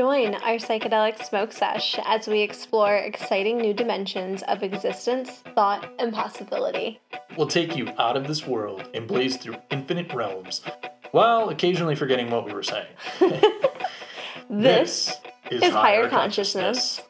Join our psychedelic smoke sesh as we explore exciting new dimensions of existence, thought, and possibility. We'll take you out of this world and blaze through infinite realms, while occasionally forgetting what we were saying. This is higher consciousness.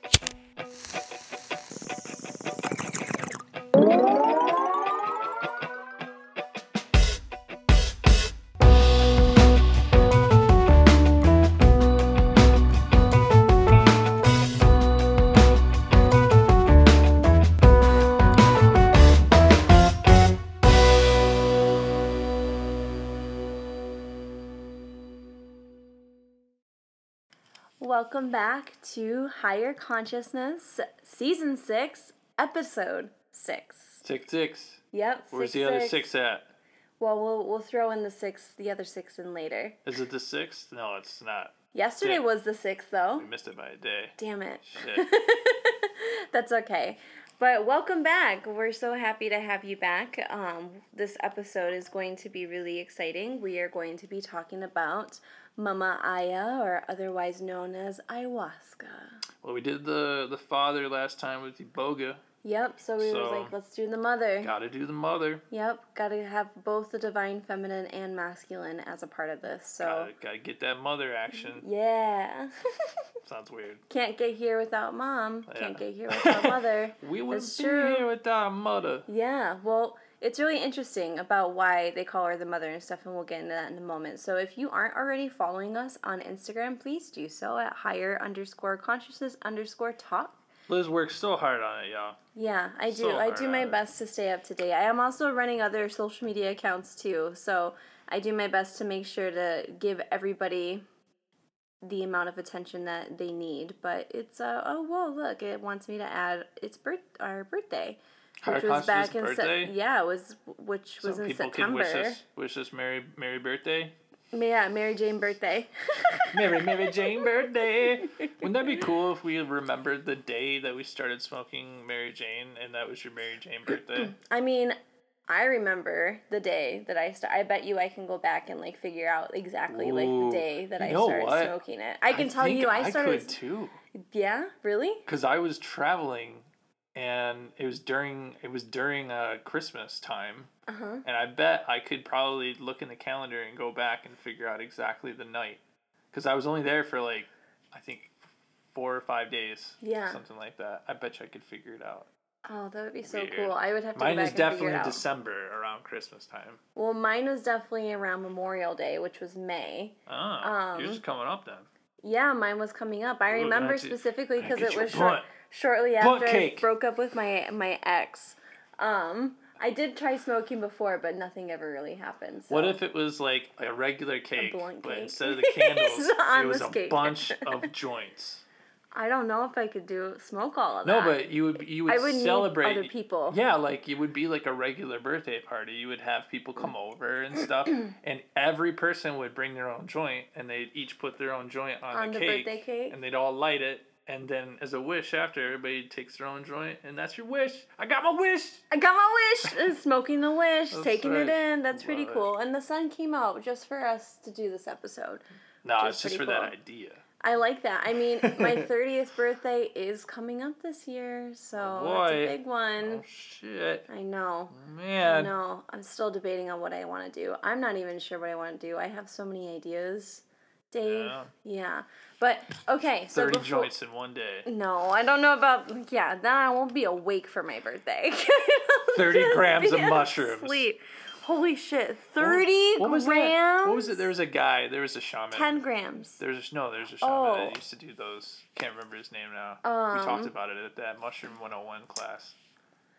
Welcome back to Higher Consciousness, Season 6, Episode 6. Six six. Yep. Where's six, the other six at? Well, we'll we'll throw in the six, the other six in later. Is it the sixth? No, it's not. Yesterday Six. was the sixth, though. We missed it by a day. Damn it. Shit. That's okay. But welcome back. We're so happy to have you back. Um, this episode is going to be really exciting. We are going to be talking about Mama Aya, or otherwise known as ayahuasca. Well, we did the the father last time with Iboga. Yep. So we So- was like, let's do the mother. Got to do the mother. Yep. Got to have both the divine feminine and masculine as a part of this. So Gotta, gotta get that mother action. yeah. Sounds weird. Can't get here without mom. Can't get here without mother. We wouldn't That's be true. here without mother. Yeah, well, it's really interesting about why they call her the mother and stuff, and we'll get into that in a moment. So if you aren't already following us on Instagram, please do so at higher underscore consciousness underscore talk. Liz works so hard on it, y'all. Yeah, I do. So I do my best to stay up to date. I am also running other social media accounts too, so I do my best to make sure to give everybody the amount of attention that they need. But it's uh oh whoa look it wants me to add it's birth our birthday, which was back in Sep- yeah it was which was in September. can wish us wish us merry merry birthday. Yeah, Mary Jane birthday. Merry Mary Jane birthday. Wouldn't that be cool if we remembered the day that we started smoking Mary Jane and that was your Mary Jane birthday? I mean, I remember the day that I start. I bet you I can go back and like figure out exactly like the day that I started what? smoking it. I can tell think you I started. could too. Yeah, really? Cause I was traveling, and it was during it was during uh, Christmas time, Uh huh. and I bet I could probably look in the calendar and go back and figure out exactly the night, cause I was only there for like, I think, four or five days. Yeah. Something like that. I bet you I could figure it out. Oh, that would be so Weird. cool. I would have to Mine go back is definitely. December around Christmas time. Well, mine was definitely around Memorial Day, which was May. Ah, Um, you're just coming up then. Yeah, mine was coming up. I remember specifically because it was short, shortly after I broke up with my my ex. Um, I did try smoking before, but nothing ever really happened. So. What if it was like a regular cake, blunt but cake. instead of the candles, it was a cake. bunch of joints? I don't know if I could do smoke all of No, that. No, but you would you would I would celebrate other people. Yeah, like it would be like a regular birthday party. You would have people come over and stuff, and every person would bring their own joint, and they'd each put their own joint on, On the, the cake, birthday cake? and they'd all light it. And then, as a wish, after everybody takes their own joint, and that's your wish. I got my wish. I got my wish. Smoking the wish, That's taking it in. That's pretty Love it. cool. And the sun came out just for us to do this episode. No, it's just for pretty that idea. I like that. I mean, my 30th birthday is coming up this year, so oh, that's a big one. Oh shit, I know. I man. know. I'm still debating on what I want to do. I'm not even sure what I want to do. I have so many ideas. Dave. Yeah. Yeah. But okay, so Thirty before, joints in one day. No, I don't know about. Yeah, then I won't be awake for my birthday. 30 grams of mushrooms. asleep. Holy shit! Thirty What was grams. What was it? There was a guy. There was a shaman. Ten grams. There's a no. There's a shaman Oh. that used to do those. Can't remember his name now. we talked Um, about it at that mushroom 101 class.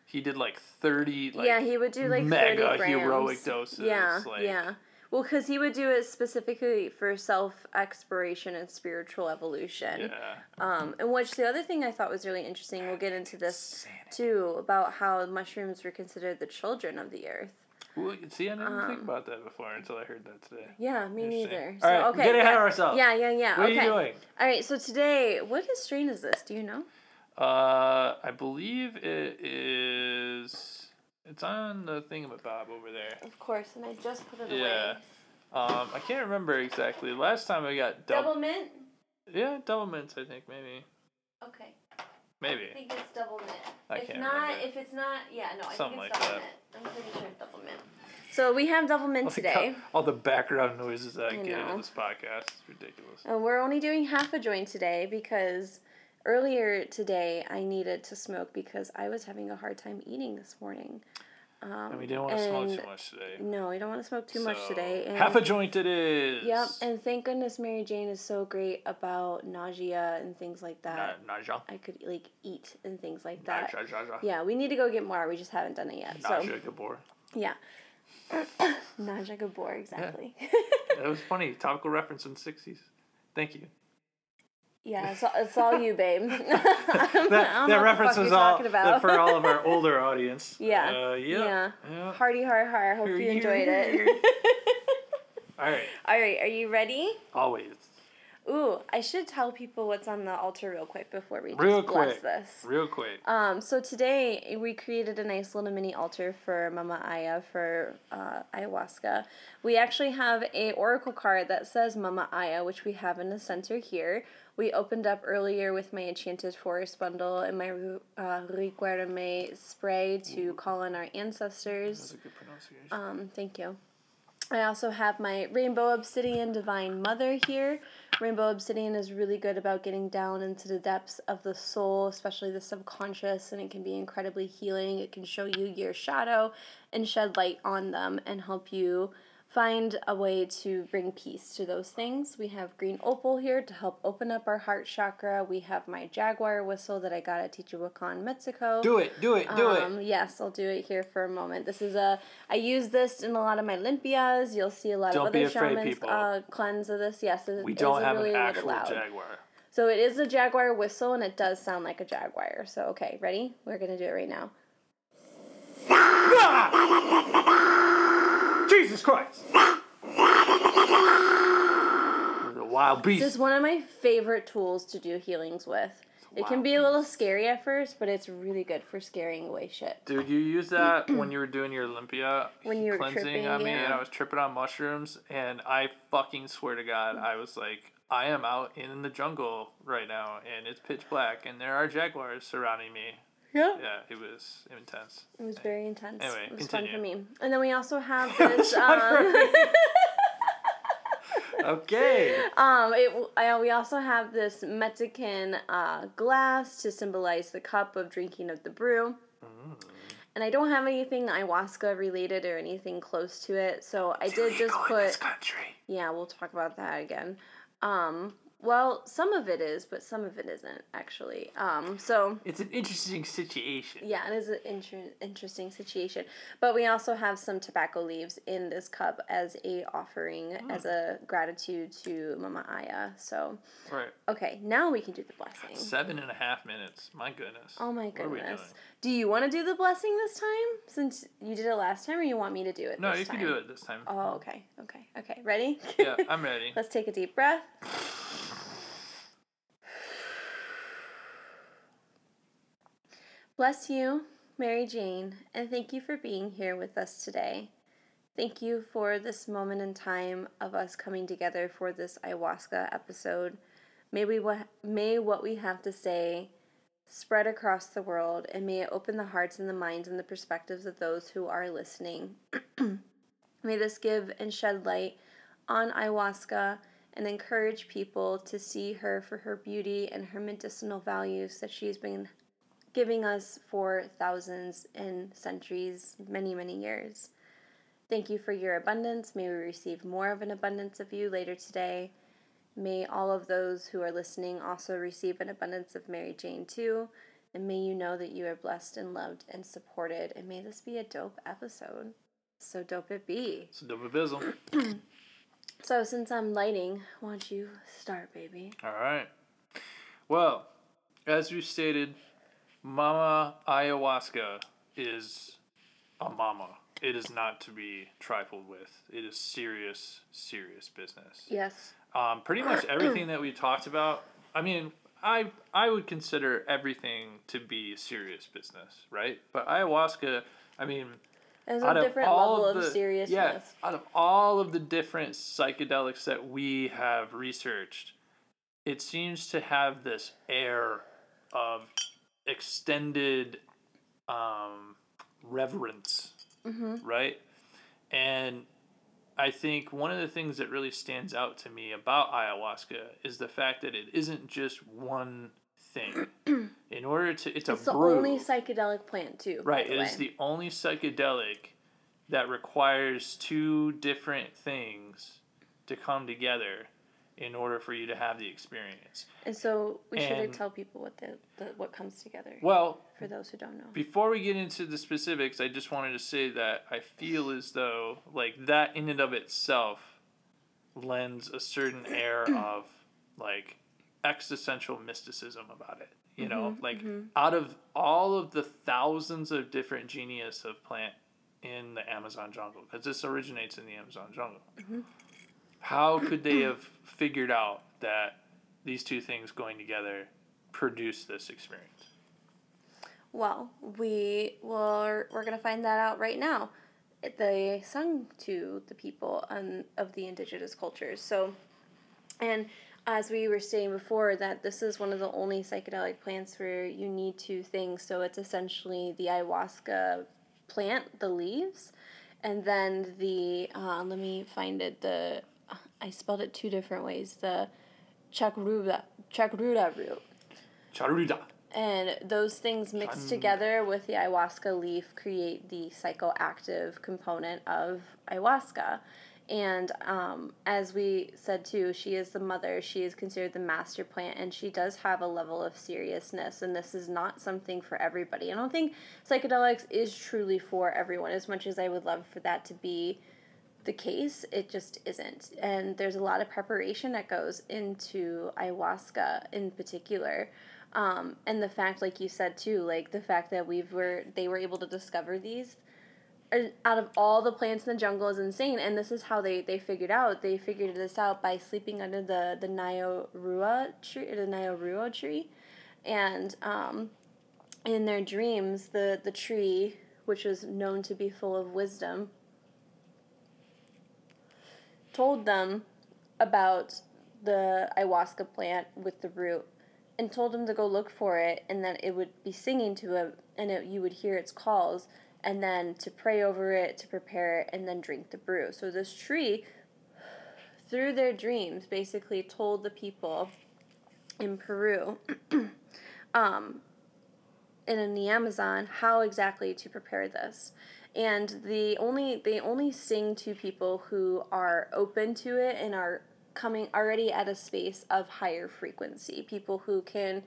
He did like 30. Like, yeah, he would do like mega 30 grams. heroic doses, Yeah, like- yeah. Well, because he would do it specifically for self exploration and spiritual evolution. Yeah. Um, and which the other thing I thought was really interesting, we'll get into this too, about how mushrooms were considered the children of the earth. Well, see, I didn't Um, think about that before until I heard that today. Yeah, me neither. All right, okay, get ahead yeah. of ourselves. Yeah, yeah, yeah. What okay. are you doing? All right, so today, what strain is this? Do you know? Uh, I believe it is. It's on the thingamabob over there. Of course, and I just put it Yeah. away. Um, I can't remember exactly. Last time I got Double double. mint? Yeah, double mints. I think maybe, Okay. Maybe. I think it's double mint. I if can't not, remember. if it's not, yeah, no, I Something think it's like double that. mint. I'm pretty sure it's double mint. So we have double mint Look today. how- All the background noises that I, I get know. in this podcast. It's ridiculous. And we're only doing half a joint today because earlier today I needed to smoke because I was having a hard time eating this morning. Um, And we didn't want to smoke too much today. No, we don't want to smoke too much today. And Half a joint it is. Yep, and thank goodness Mary Jane is so great about nausea and things like that. Na- nausea. I could like eat and things like that. Nausea. Nausea. Yeah, we need to go get more. We just haven't done it yet. Nausea Gabor. So yeah, Naja Gabor exactly. That was funny. Topical reference in the 60s. Thank you. Yeah, it's all, it's all you, babe. That, that reference was all for all of our older audience. Yeah. Uh, yep. Yeah. yeah. Hardy har har. Hope you enjoyed it. All right. All right, are you ready? Always. Ooh, I should tell people what's on the altar real quick before we just Real bless quick. this. Real quick. Um, so today we created a nice little mini altar for Mama Aya for uh, ayahuasca. We actually have a oracle card that says Mama Aya, which we have in the center here. We opened up earlier with my Enchanted Forest bundle and my uh, Recuerme spray to call on our ancestors. That's a good pronunciation. Um, thank you. I also have my Rainbow Obsidian Divine Mother here. Rainbow Obsidian is really good about getting down into the depths of the soul, especially the subconscious, and it can be incredibly healing. It can show you your shadow and shed light on them and help you find a way to bring peace to those things. We have green opal here to help open up our heart chakra. We have my jaguar whistle that I got at Teotihuacan, Mexico. do it. Do it. Do it. Um, yes, I'll do it here for a moment. This is a I use this in a lot of my limpias. You'll see a lot Don't of other afraid, shamans uh, cleanse of this. Yes, it, We it's don't have really an actual loud. jaguar. So it is a jaguar whistle, and it does sound like a jaguar. So okay, ready? We're gonna do it right now. Jesus Christ! There's a wild beast. This is one of my favorite tools to do healings with. It can wild be a little scary at first, but it's really good for scaring away shit. Dude, you used that when you were doing your limpia When you were cleansing tripping, on me, yeah. and I was tripping on mushrooms, and I fucking swear to God, I was like, I am out in the jungle right now, and it's pitch black, and there are jaguars surrounding me. Yeah. Yeah, it was intense. It was very intense. Anyway, it was fun for me. And then we also have this. um. Okay. Um, it, I, we also have this Mexican uh, glass to symbolize the cup of drinking of the brew. And I don't have anything ayahuasca related or anything close to it, so I did just Illegal in this put. country. Yeah, we'll talk about that again. Um, well, some of it is, but some of it isn't actually. Um, so It's an interesting situation. yeah, it is an inter- interesting situation. But we also have some tobacco leaves in this cup as a offering, as a gratitude to Mama Aya. So Right. okay, now we can do the blessing. Seven and a half minutes. My goodness. Oh my What are we goodness. doing? Do you want to do the blessing this time since you did it last time, or you want me to do it? No, you time? can do it this time. Oh, okay, okay, okay. Ready? Yeah, I'm ready. Let's take a deep breath. Bless you, Mary Jane, and thank you for being here with us today. Thank you for this moment in time of us coming together for this ayahuasca episode. May we what may what we have to say spread across the world and may it open the hearts and the minds and the perspectives of those who are listening. may this give and shed light on ayahuasca and encourage people to see her for her beauty and her medicinal values that she's been giving us for thousands and centuries, many, many years. Thank you for your abundance. May we receive more of an abundance of you later today. May all of those who are listening also receive an abundance of Mary Jane too. And may you know that you are blessed and loved and supported. And may this be a dope episode. So dope it be. So dope double bizzle. So since I'm lighting, why don't you start, baby? All right. Well, as you stated, Mama Ayahuasca is a mama. It is not to be trifled with. It is serious, serious business. Yes. Um, pretty much everything that we talked about. I mean, I I would consider everything to be serious business, right? But ayahuasca, I mean, out a of different all level of of, the, seriousness. Yeah, out of all of the different psychedelics that we have researched, it seems to have this air of extended um, reverence, right? And I think one of the things that really stands out to me about ayahuasca is the fact that it isn't just one thing. In order to, it's, a It's a the brew. only psychedelic plant too. Right. It way. is the only psychedelic that requires two different things to come together in order for you to have the experience. And so we should And- tell people what the, the what comes together Well, for those who don't know. before we get into the specifics, I just wanted to say that I feel as though like that in and of itself lends a certain air of like existential mysticism about it. You know, mm-hmm, like mm-hmm. out of all of the thousands of different genus of plant in the Amazon jungle, because this originates in the Amazon jungle, mm-hmm. How could they have figured out that these two things going together produce this experience? Well, we will we're gonna find that out right now. They sung to the people um, of the indigenous cultures. So, and as we were saying before, that this is one of the only psychedelic plants where you need two things. So it's essentially the ayahuasca plant, the leaves, and then the uh, let me find it. The I spelled it two different ways. The chakruda chakruda root Charuda. and those things mixed together with the ayahuasca leaf create the psychoactive component of ayahuasca. And um, as we said too, she is the mother. She is considered the master plant, and she does have a level of seriousness. And this is not something for everybody. I don't think psychedelics is truly for everyone. As much as I would love for that to be the case, it just isn't. And there's a lot of preparation that goes into ayahuasca in particular. Um, and the fact, like you said too, like the fact that we've were they were able to discover these uh, out of all the plants in the jungle is insane. And this is how they, they figured out. They figured this out by sleeping under the the Nyorua tree, the Nyorua tree, and um, in their dreams, the the tree, which was known to be full of wisdom, told them about the ayahuasca plant with the root and told them to go look for it and that it would be singing to it and it, you would hear its calls and then to pray over it to prepare it and then drink the brew. So this tree through their dreams basically told the people in peru um, and in the amazon how exactly to prepare this and the only they only sing to people who are open to it and are coming already at a space of higher frequency. People who can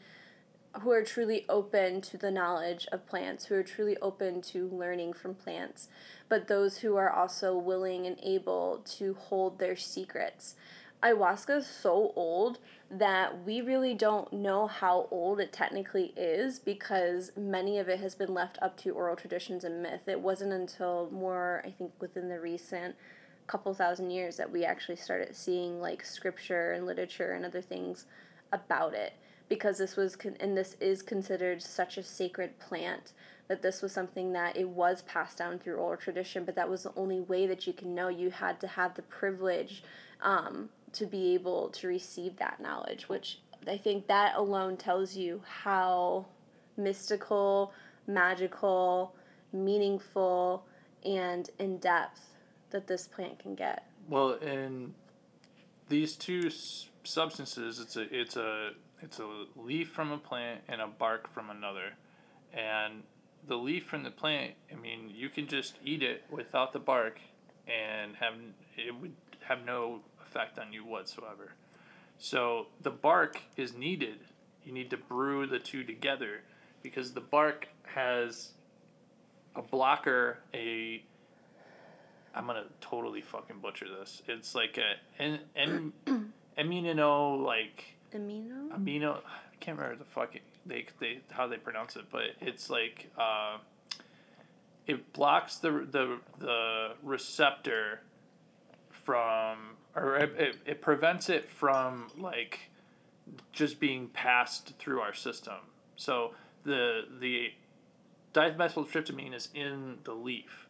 who are truly open to the knowledge of plants who are truly open to learning from plants but those who are also willing and able to hold their secrets. Ayahuasca is so old that we really don't know how old it technically is because many of it has been left up to oral traditions and myth. It wasn't until more, I think, within the recent couple thousand years that we actually started seeing like scripture and literature and other things about it because this was con- and this is considered such a sacred plant that this was something that it was passed down through oral tradition but that was the only way that you can know you had to have the privilege um, to be able to receive that knowledge, which I think that alone tells you how mystical, magical, meaningful, and in depth that this plant can get. Well, and these two substances, it's a it's a it's a leaf from a plant and a bark from another, and the leaf from the plant. I mean, you can just eat it without the bark, and have it would have no effect on you whatsoever. So the bark is needed. You need to brew the two together because the bark has a blocker, a I'm gonna totally fucking butcher this. It's like a an, an amino like Amino? amino. I can't remember the fucking they they how they pronounce it, but it's like uh, it blocks the the the receptor from or it, it, it prevents it from like just being passed through our system. So the the dimethyltryptamine is in the leaf,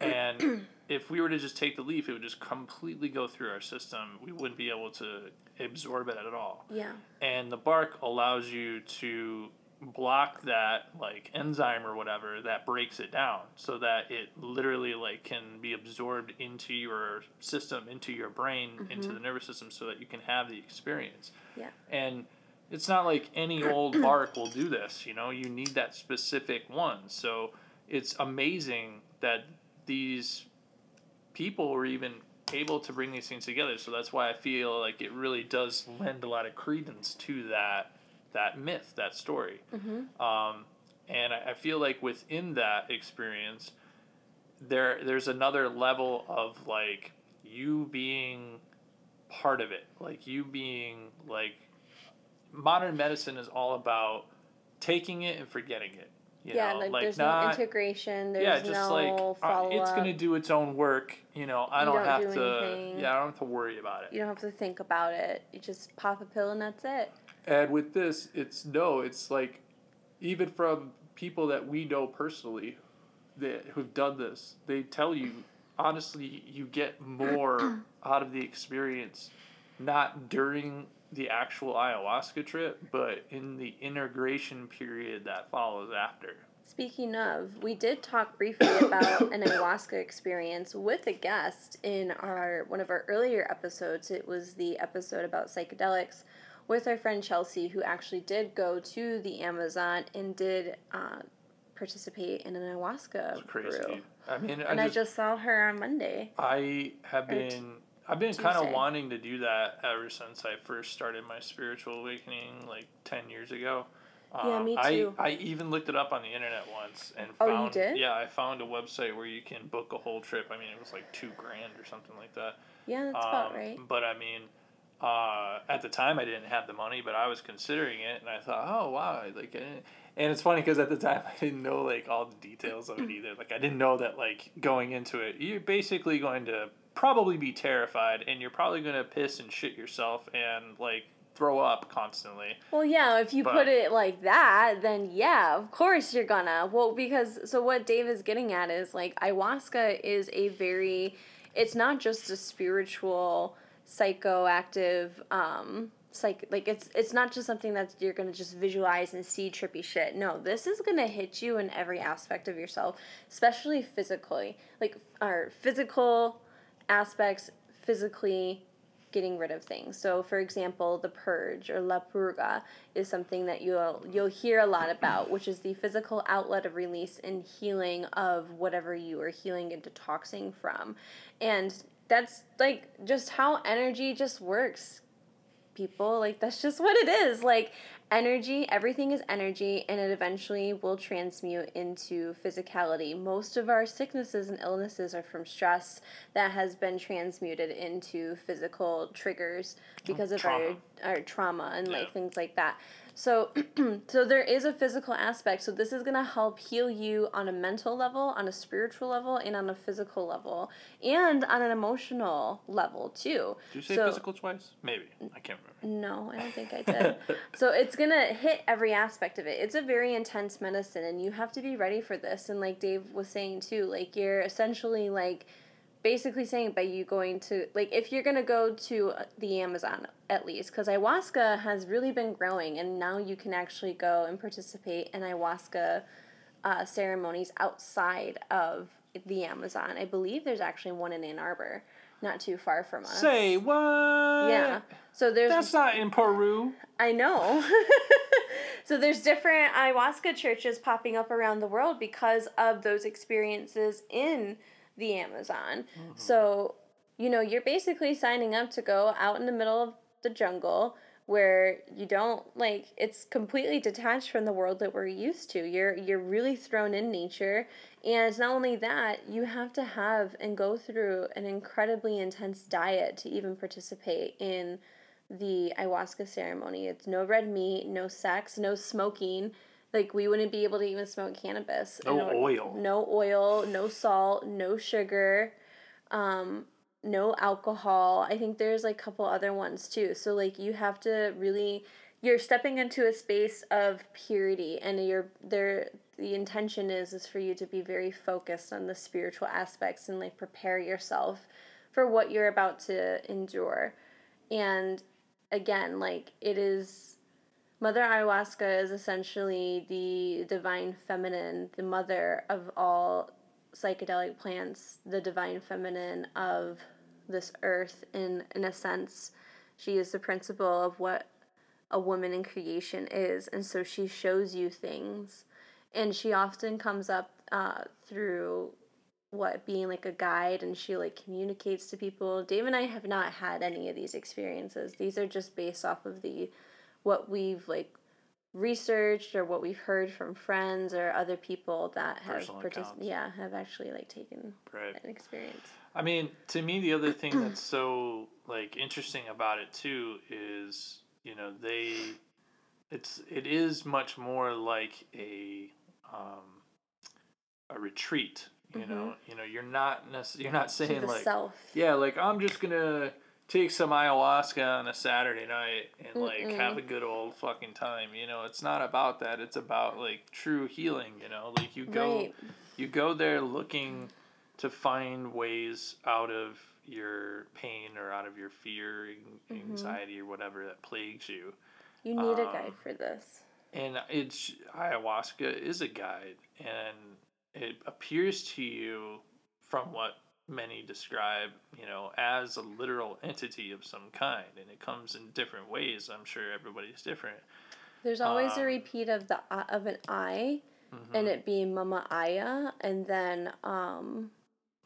And if we were to just take the leaf, it would just completely go through our system. We wouldn't be able to absorb it at all. Yeah. And the bark allows you to block that like enzyme or whatever that breaks it down so that it literally like can be absorbed into your system into your brain into mm-hmm. the nervous system so that you can have the experience. Yeah. and it's not like any old bark will do this you know? You need that specific one. So it's amazing that these people were even able to bring these things together. So that's why i feel like it really does lend a lot of credence to that that myth that story um, and I, I feel like within that experience there there's another level of like you being part of it like you being like modern medicine is all about taking it and forgetting it you yeah, know like, like there's not no integration. There's yeah just no like uh, it's gonna do its own work you know i You don't, don't have do to anything. yeah i don't have to worry about it You don't have to think about it. You just pop a pill and that's it. And with this, it's no, it's like even from people that we know personally that who've done this, they tell you honestly you get more out of the experience not during the actual ayahuasca trip, but in the integration period that follows after. Speaking of, we did talk briefly about an ayahuasca experience with a guest in our one of our earlier episodes. It was the episode about psychedelics with our friend Chelsea, who actually did go to the Amazon and did uh, participate in an ayahuasca brew. I mean, And I I just, just saw her on Monday. I have been I've been kind of wanting to do that ever since I first started my spiritual awakening like 10 years ago. Yeah, Um, me I, too. I even looked it up on the internet once and found. Oh, you did? yeah I found a website where you can book a whole trip. I mean it was like two grand or something like that. Yeah, that's about Um, right. But I mean, uh, at the time I didn't have the money, but I was considering it, and I thought, oh wow, like, and it's funny because at the time I didn't know like all the details of it either. Like I didn't know that like going into it, you're basically going to probably be terrified, and you're probably going to piss and shit yourself and like throw up constantly. Well, yeah, if you But- put it like that, then yeah, of course you're gonna. Well, because so what Dave is getting at is like ayahuasca is a very, it's not just a spiritual, psychoactive, um, psych like it's it's not just something that you're gonna just visualize and see trippy shit. No, this is gonna hit you in every aspect of yourself, especially physically, like our physical aspects, physically getting rid of things. So, for example, the purge or la purga is something that you'll you'll hear a lot about, which is the physical outlet of release and healing of whatever you are healing and detoxing from. And that's like just how energy just works. People, like that's just what it is. Like energy, everything is energy and it eventually will transmute into physicality. Most of our sicknesses and illnesses are from stress that has been transmuted into physical triggers oh, because of trauma. our our trauma and like things like that. So so there is a physical aspect. So this is going to help heal you on a mental level, on a spiritual level, and on a physical level, and on an emotional level too. Did you say So- physical twice? Maybe I can't remember. no, I don't think I did. so it's gonna hit every aspect of it. It's a very intense medicine, and you have to be ready for this. And like Dave was saying too, like you're essentially like basically saying by you going to like if you're gonna go to the Amazon at least, because ayahuasca has really been growing, and now you can actually go and participate in ayahuasca uh, ceremonies outside of the Amazon. I believe there's actually one in Ann Arbor, not too far from us. Say what? Yeah. So there's That's not in Peru. I know. so there's different ayahuasca churches popping up around the world because of those experiences in the Amazon. Mm-hmm. So, you know, you're basically signing up to go out in the middle of the jungle where you don't like it's completely detached from the world that we're used to. You're you're really thrown in nature and not only that, you have to have and go through an incredibly intense diet to even participate in the ayahuasca ceremony. It's no red meat, no sex, no smoking. Like we wouldn't be able to even smoke cannabis. No order- oil. No oil, no salt, no sugar, um, no alcohol. I think there's like a couple other ones too. So like you have to really you're stepping into a space of purity and you're there the intention is is for you to be very focused on the spiritual aspects and like prepare yourself for what you're about to endure and again like it is mother ayahuasca is essentially the divine feminine the mother of all psychedelic plants the divine feminine of this earth in in a sense. She is the principle of what a woman in creation is and so she shows you things. And she often comes up uh, through what being like a guide and she like communicates to people. Dave and i have not had any of these experiences. These are just based off of the what we've like researched or what we've heard from friends or other people that have participated yeah have actually like taken Right. an experience I mean, to me, the other thing that's so like interesting about it too is you know they, it's it is much more like a, um, a retreat. You know, you know, you're not necessarily you're not saying like self yeah, like I'm just gonna take some ayahuasca on a Saturday night and like Mm-mm. have a good old fucking time. You know, it's not about that. It's about like true healing. You know, like you go right you go there looking to find ways out of your pain or out of your fear Mm-hmm. anxiety or whatever that plagues you you need a um, guide for this and it's ayahuasca is a guide and it appears to you from what many describe you know as a literal entity of some kind and it comes in different ways i'm sure everybody's different There's always a Um, repeat of the uh, of an I, Mhm. and it being Mama Aya, and then um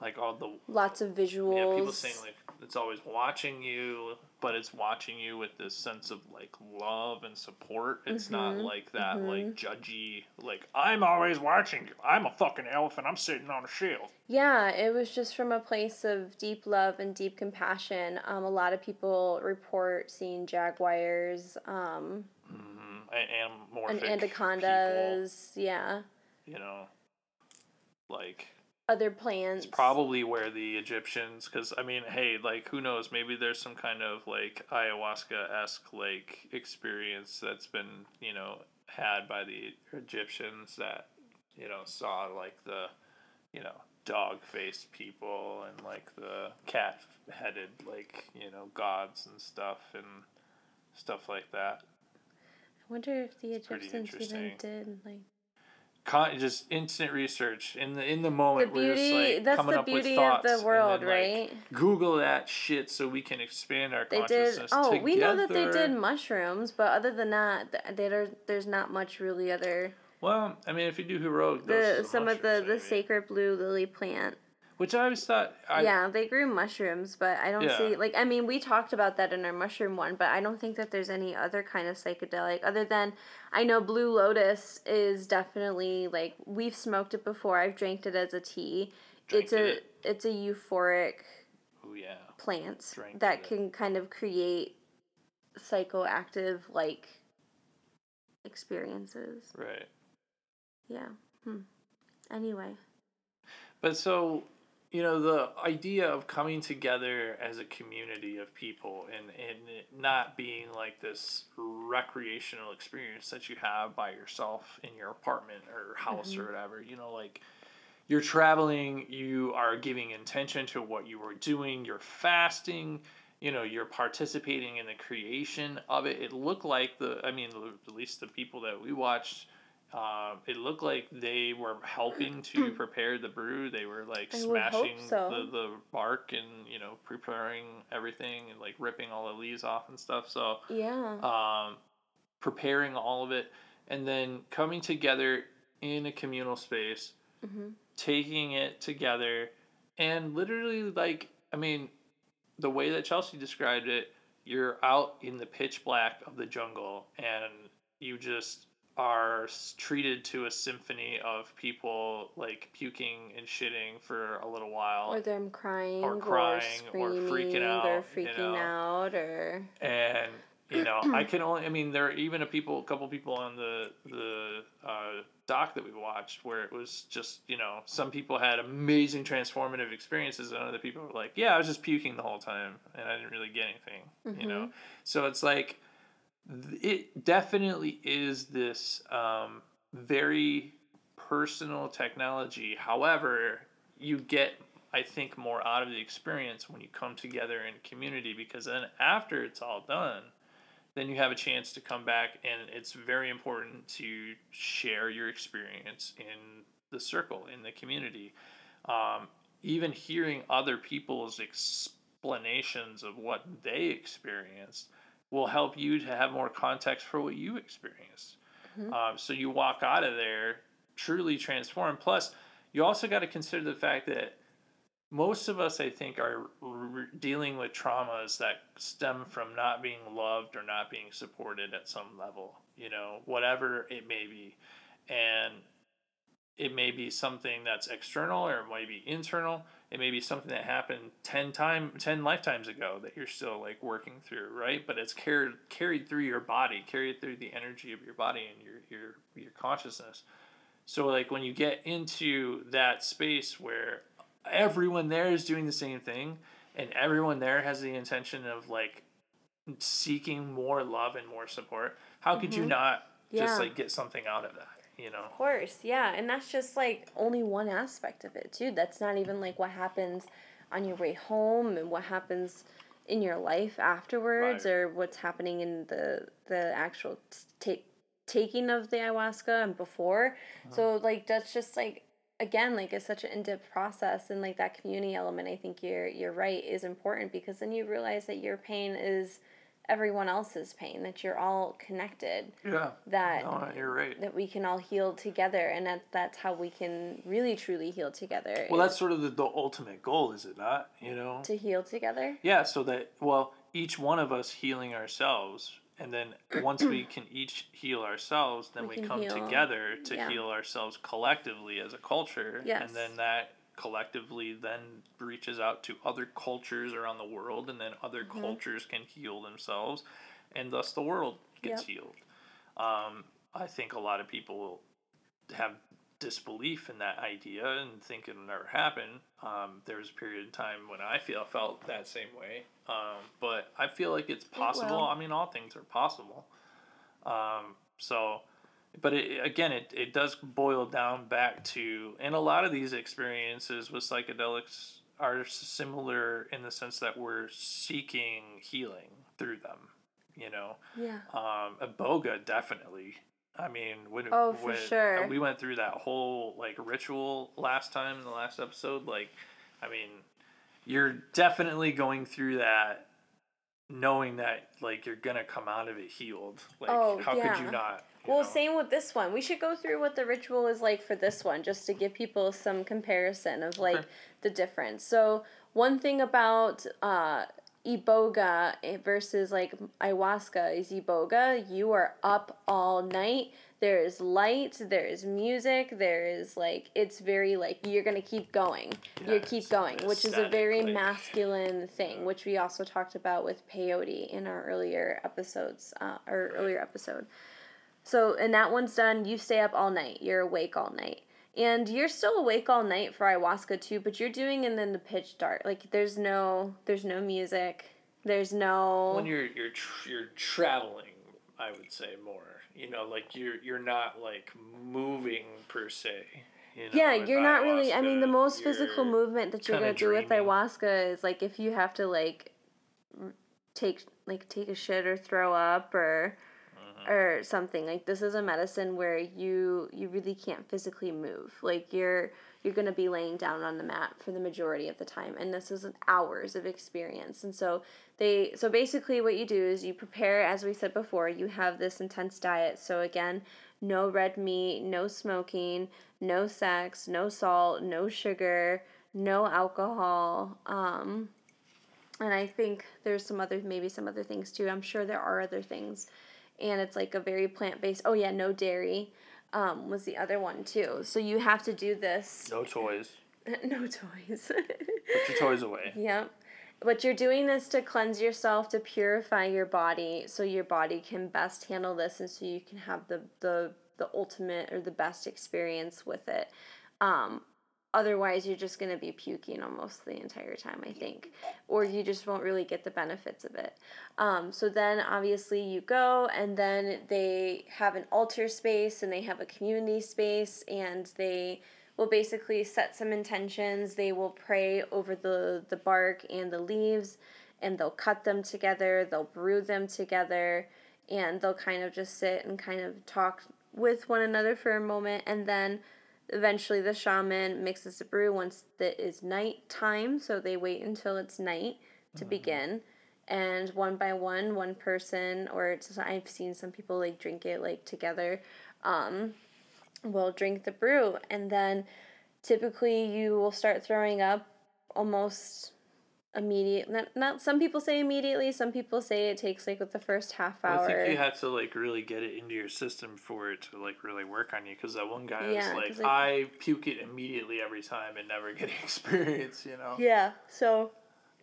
like all the lots of visuals. Yeah, people saying like it's always watching you, but it's watching you with this sense of like love and support. It's not Mhm, like that mhm. like judgy like I'm always watching you. I'm a fucking elephant. I'm sitting on a shelf. yeah, it was just from a place of deep love and deep compassion. Um, a lot of people report seeing jaguars, um, Mm-hmm. And and anamorphic anacondas. Yeah, you know, like other plants. it's probably where the Egyptians, because I mean, hey, like who knows? Maybe there's some kind of like ayahuasca esque like experience that's been you know had by the Egyptians that you know saw like the you know dog faced people and like the cat headed like you know gods and stuff and stuff like that. I wonder if the pretty Egyptians even did like. Con- just instant research in the in the moment. The we're just like that's coming the up with beauty of thoughts the world, then, like, right? Google that shit so we can expand our They did. consciousness. Oh, we know that they did mushrooms, but other than that, th- there there's not much really other. Well, I mean, if you do heroic The some of the the sacred blue lily plant. Which I always thought, I, yeah, they grew mushrooms, but I don't Yeah. see like I mean we talked about that in our mushroom one, but I don't think that there's any other kind of psychedelic other than I know blue lotus is definitely like we've smoked it before. I've drank it as a tea. Drank it's a it. it's a euphoric oh yeah, plant Drank that it. can kind of create psychoactive like experiences. right. Yeah. Hmm. Anyway. But so, you know, the idea of coming together as a community of people and, and it not being like this recreational experience that you have by yourself in your apartment or house or mm-hmm. whatever, you know, like you're traveling, you are giving intention to what you were doing, you're fasting, you know, you're participating in the creation of it. It looked like the, I mean, at least the people that we watched, um, it looked like they were helping to prepare the brew. They were like I smashing so. the, the bark and, you know, preparing everything and like ripping all the leaves off and stuff. So, Yeah. um, preparing all of it, and then coming together in a communal space, hmm taking it together, and literally, like, I mean, the way that Chelsea described it, you're out in the pitch black of the jungle, and you just are treated to a symphony of people like puking and shitting for a little while. Or them crying, Or or, crying, or screaming, freaking or out, you freaking know. out, or and you know i can only i mean there are even a people a couple people on the the uh, doc that we watched where it was just you know some people had amazing transformative experiences and other people were like yeah i was just puking the whole time and i didn't really get anything you know? So it's like it definitely is this um, very personal technology. However, you get I think more out of the experience when you come together in community because then after it's all done, then you have a chance to come back and it's very important to share your experience in the circle in the community. Um, even hearing other people's explanations of what they experienced will help you to have more context for what you experienced. Mm-hmm. Um, so you walk out of there truly transformed. Plus, you also got to consider the fact that most of us, I think, are re- dealing with traumas that stem from not being loved or not being supported at some level, you know, whatever it may be. And it may be something that's external or it might be internal. It may be something that happened 10 time 10 lifetimes ago that you're still like working through, right? But it's carried carried through your body, carried through the energy of your body and your your your consciousness. So like when you get into that space where everyone there is doing the same thing and everyone there has the intention of like seeking more love and more support, how could mm-hmm. you not just yeah. like get something out of that? You know. Of course, yeah, and that's just like only one aspect of it too. That's not even like what happens on your way home and what happens in your life afterwards, right. or what's happening in the the actual take taking of the ayahuasca and before. Uh-huh. So like that's just like again like it's such an in-depth process and like that community element i think you're you're right is important because then you realize that your pain is everyone else's pain that you're all connected yeah that no, you're right that we can all heal together and that that's how we can really truly heal together well that's sort of the, the ultimate goal is it not you know to heal together yeah so that well each one of us healing ourselves and then once we can each heal ourselves then we, we come heal. together to yeah. heal ourselves collectively as a culture yes. and then that collectively then reaches out to other cultures around the world and then other mm-hmm. cultures can heal themselves and thus the world gets yep. healed. Um, i think a lot of people have disbelief in that idea and think it'll never happen. Um, there was a period of time when i feel felt that same way. Um, but i feel like it's possible. I mean all things are possible. Um, so but it, again, it, it does boil down back to, and a lot of these experiences with psychedelics are similar in the sense that we're seeking healing through them, you know? Yeah. Um, Iboga, definitely. I mean, when, oh, for when sure. we went through that whole like ritual last time in the last episode, like, I mean, you're definitely going through that knowing that like you're gonna come out of it healed. Like, oh, how yeah. could you not? Well, know? same with this one. We should go through what the ritual is like for this one, just to give people some comparison of like okay. the difference. So one thing about uh, iboga versus like ayahuasca is iboga. You are up all night. There is light. There is music. There is like it's very like you're gonna keep going. Yeah, you keep going, which is a very like, masculine thing, which we also talked about with peyote in our earlier episodes, uh, or earlier episode. So, and that one's done. You stay up all night. You're awake all night. And you're still awake all night for ayahuasca too, but you're doing it in the pitch dark. Like there's no there's no music. There's no When you're you're tr- you're traveling, I would say more. You know, like you're you're not like moving per se. You know, yeah, you're not really. I mean, the most physical movement that you're gonna do with ayahuasca is like if you have to like take like take a shit or throw up or or something like this is a medicine where you you really can't physically move. Like you're you're going to be laying down on the mat for the majority of the time and this is hours of experience. And so they so basically what you do is you prepare as we said before you have this intense diet. So again no red meat no smoking no sex no salt no sugar no alcohol um, and i think there's some other maybe some other things too. I'm sure there are other things and it's like a very plant based. Oh yeah, no dairy. Um, was the other one too. So you have to do this. No toys. no toys. Put your toys away. Yep. But you're doing this to cleanse yourself, to purify your body, so your body can best handle this, and so you can have the the the ultimate or the best experience with it. Um, otherwise you're just going to be puking almost the entire time i think. Or you just won't really get the benefits of it. Um, so then obviously you go and then they have an altar space and they have a community space and they will basically set some intentions. They will pray over the the bark and the leaves and they'll cut them together they'll brew them together and they'll kind of just sit and kind of talk with one another for a moment and then Eventually, the shaman mixes the brew once it is night time, so they wait until it's night to mm-hmm. begin. And one by one, one person, or I've seen some people like drink it like together, um, will drink the brew. And then typically you will start throwing up almost immediate not, not some people say immediately some people say it takes like with the first half hour i think you have to like really get it into your system for it to like really work on you because that one guy yeah, was like, like i puke it immediately every time and never get experience you know? Yeah so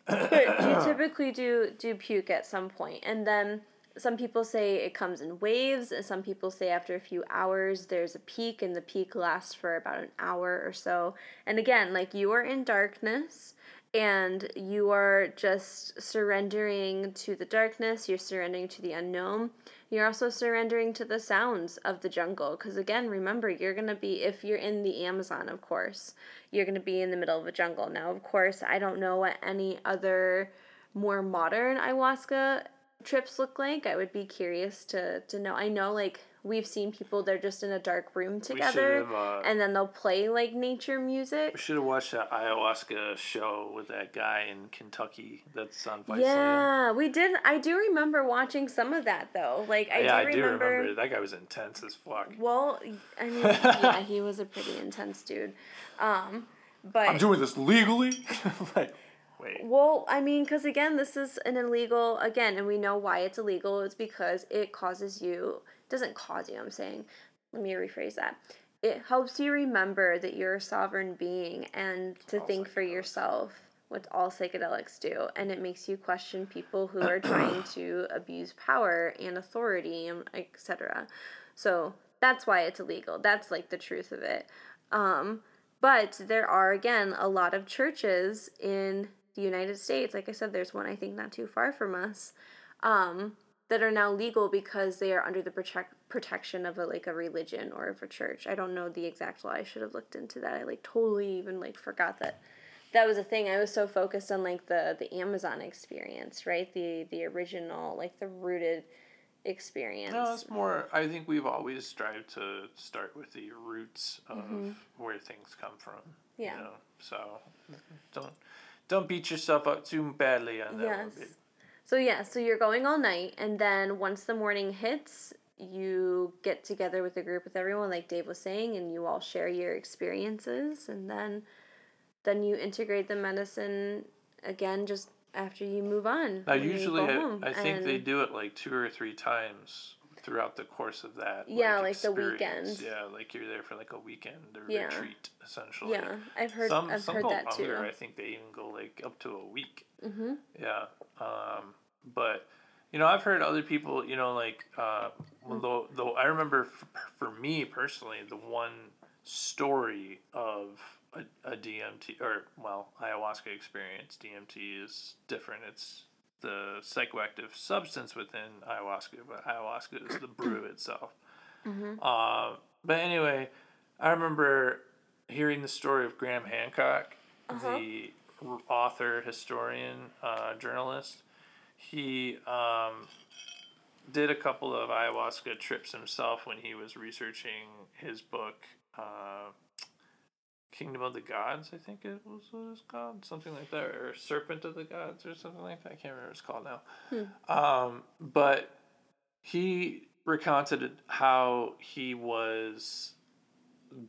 but you typically do do puke at some point and then some people say it comes in waves and some people say after a few hours there's a peak and the peak lasts for about an hour or so. And again like you are in darkness and you are just surrendering to the darkness, you're surrendering to the unknown. You're also surrendering to the sounds of the jungle because again, remember, you're going to be if you're in the Amazon, of course, you're going to be in the middle of a jungle. Now, of course, I don't know what any other more modern ayahuasca trips look like. I would be curious to to know. I know like we've seen people they're just in a dark room together uh, and then they'll play like nature music. We should have watched that ayahuasca show with that guy in Kentucky that's on Vice Yeah, we did. I do remember watching some of that though. Like I yeah, do I do remember that guy was intense as fuck. Well, I mean, yeah, he was a pretty intense dude. Um, but I'm doing this legally. like, Wait. Well, I mean, because again, this is an illegal, again, and we know why it's illegal. It's because it causes you doesn't cause you, I'm saying. Let me rephrase that. It helps you remember that you're a sovereign being and to all think for yourself what all psychedelics do and it makes you question people who are trying to abuse power and authority and etc so that's why it's illegal that's like the truth of it um, but there are again a lot of churches in the united states like i said there's one i think not too far from us um, that are now legal because they are under the protect, protection of a like a religion or of a church. I don't know the exact law. I should have looked into that. I like totally even like forgot that that was a thing. I was so focused on like the the Amazon experience, right? The the original like the rooted experience. No, it's more. I think we've always strived to start with the roots of mm-hmm. where things come from. Yeah. You know? So don't don't beat yourself up too badly on that yes. one. So yeah, so you're going all night, and then once the morning hits, you get together with a group with everyone, like Dave was saying, and you all share your experiences, and then then you integrate the medicine again just after you move on. I usually, I, I think and they do it like two or three times throughout the course of that. Yeah, like, like the weekend. Yeah, like you're there for like a weekend or yeah. retreat essentially. Yeah, I've heard. Some I've some heard go that longer. Too. I think they even go like up to a week. Mm-hmm. Yeah, um, but you know, I've heard other people. You know, like uh, though though I remember for, for me personally, the one story of a, a DMT or well ayahuasca experience. DMT is different. It's the psychoactive substance within ayahuasca, but ayahuasca is the brew itself. Mm-hmm. Uh, but anyway, I remember hearing the story of Graham Hancock, uh-huh. the author, historian, uh, journalist. He um, did a couple of ayahuasca trips himself when he was researching his book, uh, Kingdom of the Gods, I think it was what it's called, something like that, or Serpent of the Gods, or something like that. I can't remember what it's called now. Hmm. Um, but he recounted how he was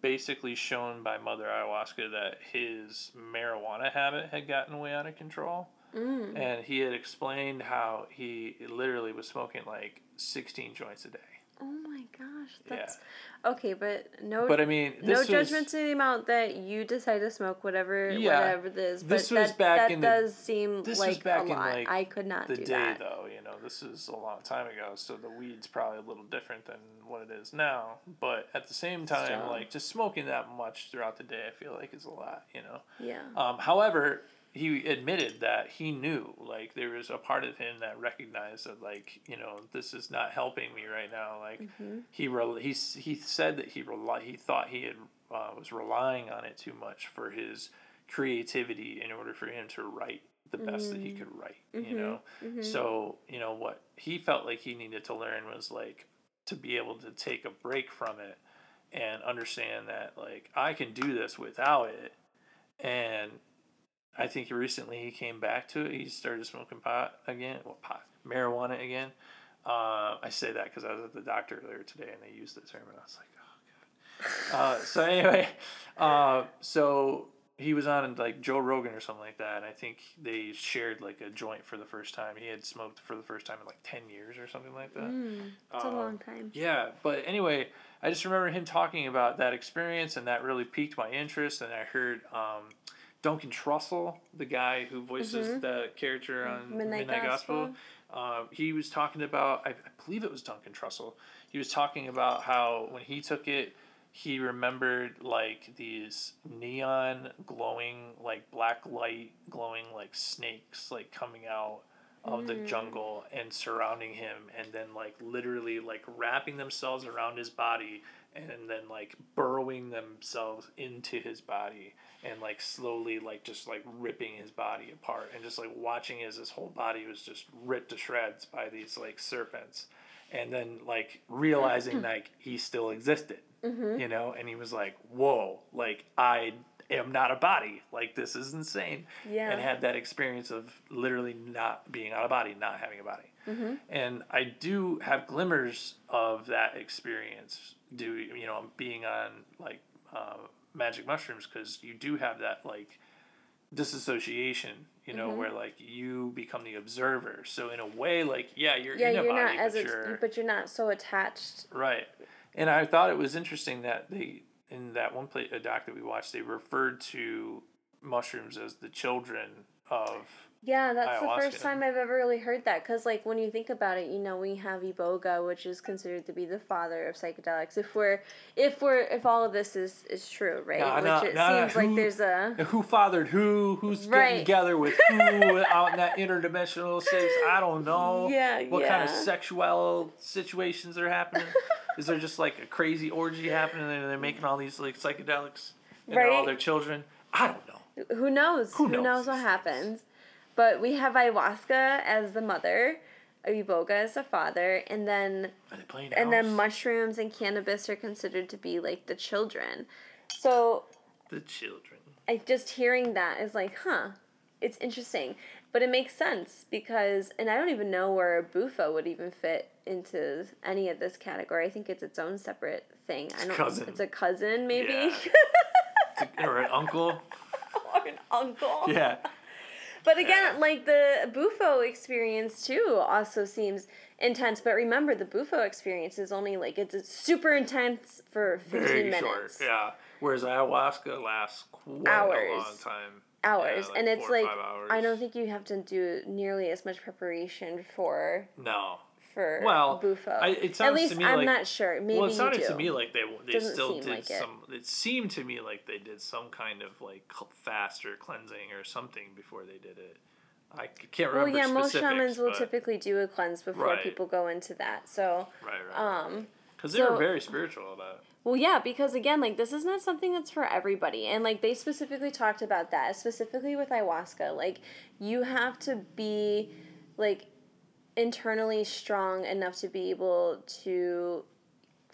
basically shown by Mother Ayahuasca that his marijuana habit had gotten way out of control. Mm. And he had explained how he literally was smoking like 16 joints a day. Oh my gosh, that's okay, but no. But I mean, no judgment to the amount that you decide to smoke, whatever, Yeah. whatever it is. But This was that, back that in the- does seem this like was back a in, lot. like, I could not the do day that. though. You know, this is a long time ago, so the weed's probably a little different than what it is now. But at the same time, Still. like just smoking that much throughout the day, I feel like is a lot. You know. Yeah. Um, however, he admitted that he knew, like, there was a part of him that recognized that, like, you know, this is not helping me right now. Like, mm-hmm. he re- he he said that he rely he thought he had uh, was relying on it too much for his creativity in order for him to write the best that he mm-hmm. could write. You mm-hmm. know, so you know what he felt like he needed to learn was like to be able to take a break from it and understand that like I can do this without it and I think recently he came back to it. He started smoking pot again. Well, pot, marijuana again. Uh, I say that because I was at the doctor earlier today and they used the term, and I was like, oh god. Uh, so anyway, uh, so he was on like Joe Rogan or something like that, and I think they shared like a joint for the first time. He had smoked for the first time in like ten years or something like that. It's a Um, long time. Yeah, but anyway, I just remember him talking about that experience, and that really piqued my interest. And I heard um, Duncan Trussell, the guy who voices the character on Mm-hmm. Midnight Midnight, Gospel, uh, he was talking about, I, I believe it was Duncan Trussell. He was talking about how when he took it, he remembered like these neon glowing, like black light glowing, like snakes, like coming out of the jungle and surrounding him and then like literally like wrapping themselves around his body and then like burrowing themselves into his body and like slowly like just like ripping his body apart and just like watching as his whole body was just ripped to shreds by these like serpents. And then like realizing like he still existed mm-hmm. you know? And he was like whoa like i am not a body. Like this is insane. Yeah. and had that experience of literally not being out of body not having a body Mm-hmm. and i do have glimmers of that experience do you know being on like uh, magic mushrooms because you do have that like disassociation you Mm-hmm. know where like you become the observer so in a way like yeah you're Yeah, in a you're body not as but you're but you're not so attached. Right. And I thought it was interesting that they in that one play a doc that we watched, they referred to mushrooms as the children of Yeah, that's the first time I've ever really heard that. Because, like, when you think about it, you know, we have Iboga, which is considered to be the father of psychedelics. If we're, if we're, if all of this is is true, right? Nah, which nah, it nah, seems like who- there's a. who fathered who, who's Right. getting together with who out in that interdimensional space. I don't know. Yeah, What kind of sexual situations are happening? Is there just like a crazy orgy happening and they're making all these like psychedelics and they're all Right. their children? I don't know. Who knows? Who Who, knows knows what happens? But we have ayahuasca as the mother, Iboga as the father, and then Are they playing and then mushrooms and cannabis are considered to be like the children. So the children. I just hearing that is like, huh, it's interesting, but it makes sense because, and I don't even know where a bufo would even fit into any of this category. I think it's its own separate thing. I don't. cousin. It's a cousin, maybe, Yeah. or an uncle. or an uncle. Yeah. But again, like the Bufo experience too also seems intense. But remember, the Bufo experience is only like it's, it's super intense for fifteen Very minutes. short. Yeah. Whereas ayahuasca lasts quite a Hours. long time. Hours, Yeah, and it's like. I don't think you have to do nearly as much preparation for No. For Well, Bufo. I- it At sounds to least me I'm like- not sure. Maybe well, it sounded to me like they they Doesn't still did like some. It. seemed to me like they did some kind of like faster cleansing or something before they did it. I can't remember. well, yeah, most shamans will but- typically do a cleanse before Right. people go into that. So, Right, right. um, Because they were very spiritual about it. Well, yeah, because again, like this is not something that's for everybody, and like they specifically talked about that, specifically with ayahuasca. Like you have to be like internally strong enough to be able to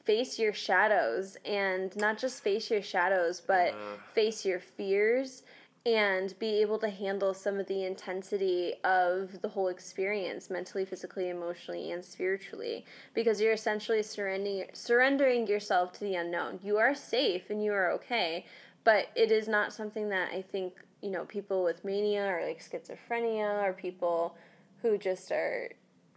face your shadows and not just face your shadows, but uh-huh. face your fears and be able to handle some of the intensity of the whole experience mentally, physically, emotionally, and spiritually because you're essentially surrendering surrendering yourself to the unknown. You are safe and you are okay, but it is not something that I think, you know, people with mania or like schizophrenia or people who just are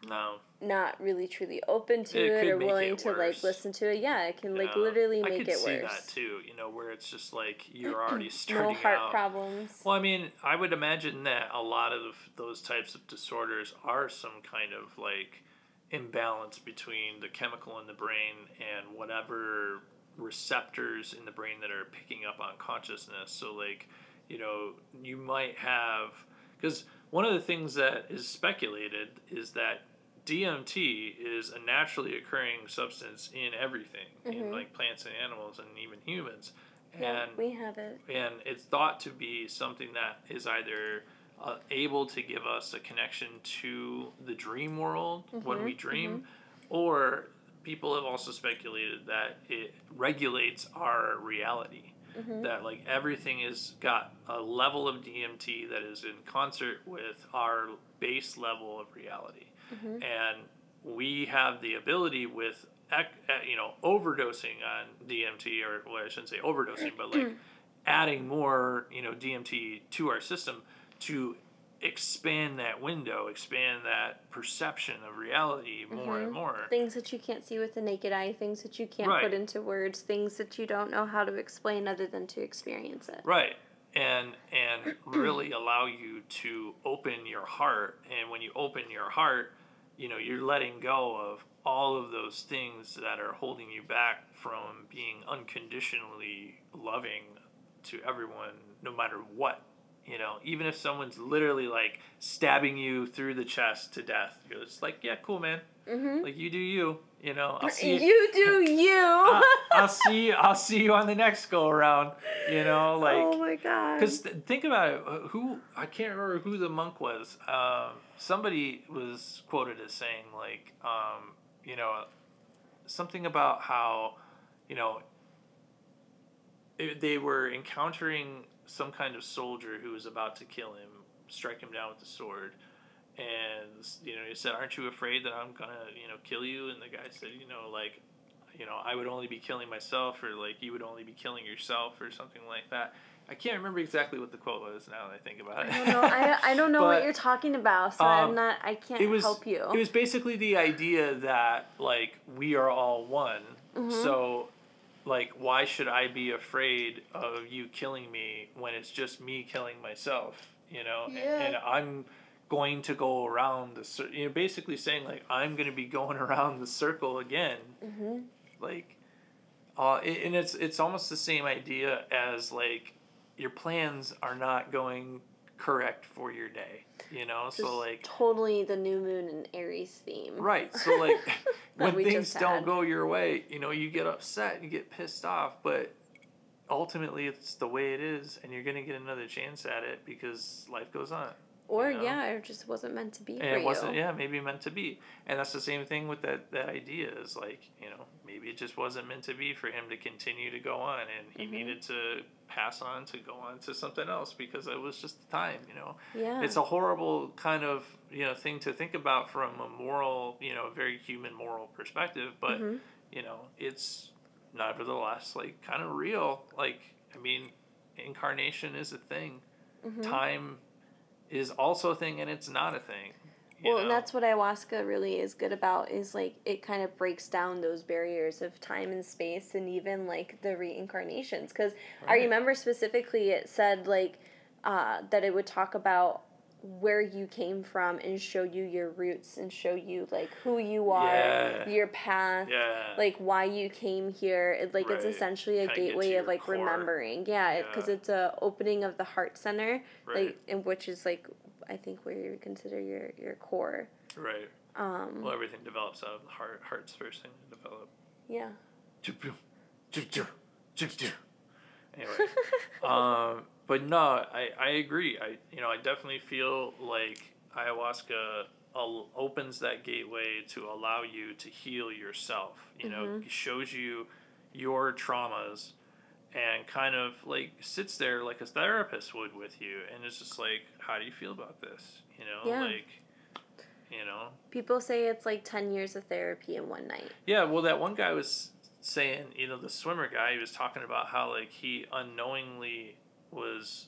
No. not really truly open to It it, or willing it to like listen to it. Yeah, it can like literally I could it see worse. that too. You know, where it's just like you're already No starting heart out. problems. Well, I mean, I would imagine that a lot of those types of disorders are some kind of like imbalance between the chemical in the brain and whatever receptors in the brain that are picking up on consciousness. So, like, you know, you might have because one of the things that is speculated is that DMT is a naturally occurring substance in everything, in mm-hmm. like plants and animals and even humans. Yeah, And we have it. and it's thought to be something that is either uh, able to give us a connection to the dream world when mm-hmm, we dream, mm-hmm. or people have also speculated that it regulates our reality. That like everything is got a level of DMT that is in concert with our base level of reality, and we have the ability with uh, you know overdosing on DMT or well I shouldn't say overdosing but like adding more you know DMT to our system to expand that window expand that perception of reality more and more. Things that you can't see with the naked eye, things that you can't Right. put into words, things that you don't know how to explain other than to experience it. right. And and really allow you to open your heart. And when you open your heart you know you're letting go of all of those things that are holding you back from being unconditionally loving to everyone no matter what you know? Even if someone's literally like stabbing you through the chest to death you're just like yeah cool man Mm-hmm. like you do you you know i'll see You you do you. I'll, I'll see i'll see you on the next go around you know like oh my god. because think about it, who I can't remember who the monk was. Um, somebody was quoted as saying like, um, you know, something about how, you know, it, they were encountering some kind of soldier who was about to kill him, strike him down with the sword. And you know, he said, "Aren't you afraid that I'm gonna, you know, kill you?" And the guy said, "You know, like, you know, I would only be killing myself, or like you would only be killing yourself, or something like that." I can't remember exactly what the quote was now that I think about it. I don't know. I, I don't know what you're talking about, so um, I'm not. I can't it was help you. It was basically the idea that like we are all one. Mm-hmm. So like why should I be afraid of you killing me when it's just me killing myself, you know? And- Yeah. And, I'm going to go around the cir- you know basically saying like I'm going to be going around the circle again. mm-hmm. Like uh, it- and it's it's almost the same idea as like your plans are not going correct for your day, you know? so like totally the new moon and Aries theme. Right. So like when things don't go your way, you know, you get upset, you get pissed off, but ultimately it's the way it is and you're going to get another chance at it because life goes on. Or you know? yeah, it just wasn't meant to be And it wasn't you. yeah, maybe meant to be. And that's the same thing with that that idea is like, you know, maybe it just wasn't meant to be for him to continue to go on and he Mhm. needed to pass on to go on to something else because it was just the time, you know Yeah. it's a horrible kind of you know thing to think about from a moral you know very human moral perspective but Mhm. you know it's nevertheless like kind of real like i mean incarnation is a thing Mhm. time is also a thing and it's not a thing Well, know? and that's what ayahuasca really is good about is like it kind of breaks down those barriers of time and space and even like the reincarnations because I remember specifically it said like uh, that it would talk about where you came from and show you your roots and show you like who you are, Yeah. your path, yeah like why you came here. It, like it's essentially a Kinda gateway of like core. remembering. Yeah, because Yeah. it's a opening of the heart center, right like in which is like I think where you consider your your core. right Um, well everything develops out of the heart heart's first thing to develop yeah. Anyway, um, but no, I, I agree. I you know I definitely feel like ayahuasca opens that gateway to allow you to heal yourself. You know, Mhm. shows you your traumas and kind of like sits there like a therapist would with you and it's just like how do you feel about this you know Yeah. like you know People say it's like 10 years of therapy in one night. yeah, well, that one guy was saying, you know, the swimmer guy, he was talking about how, like, he unknowingly was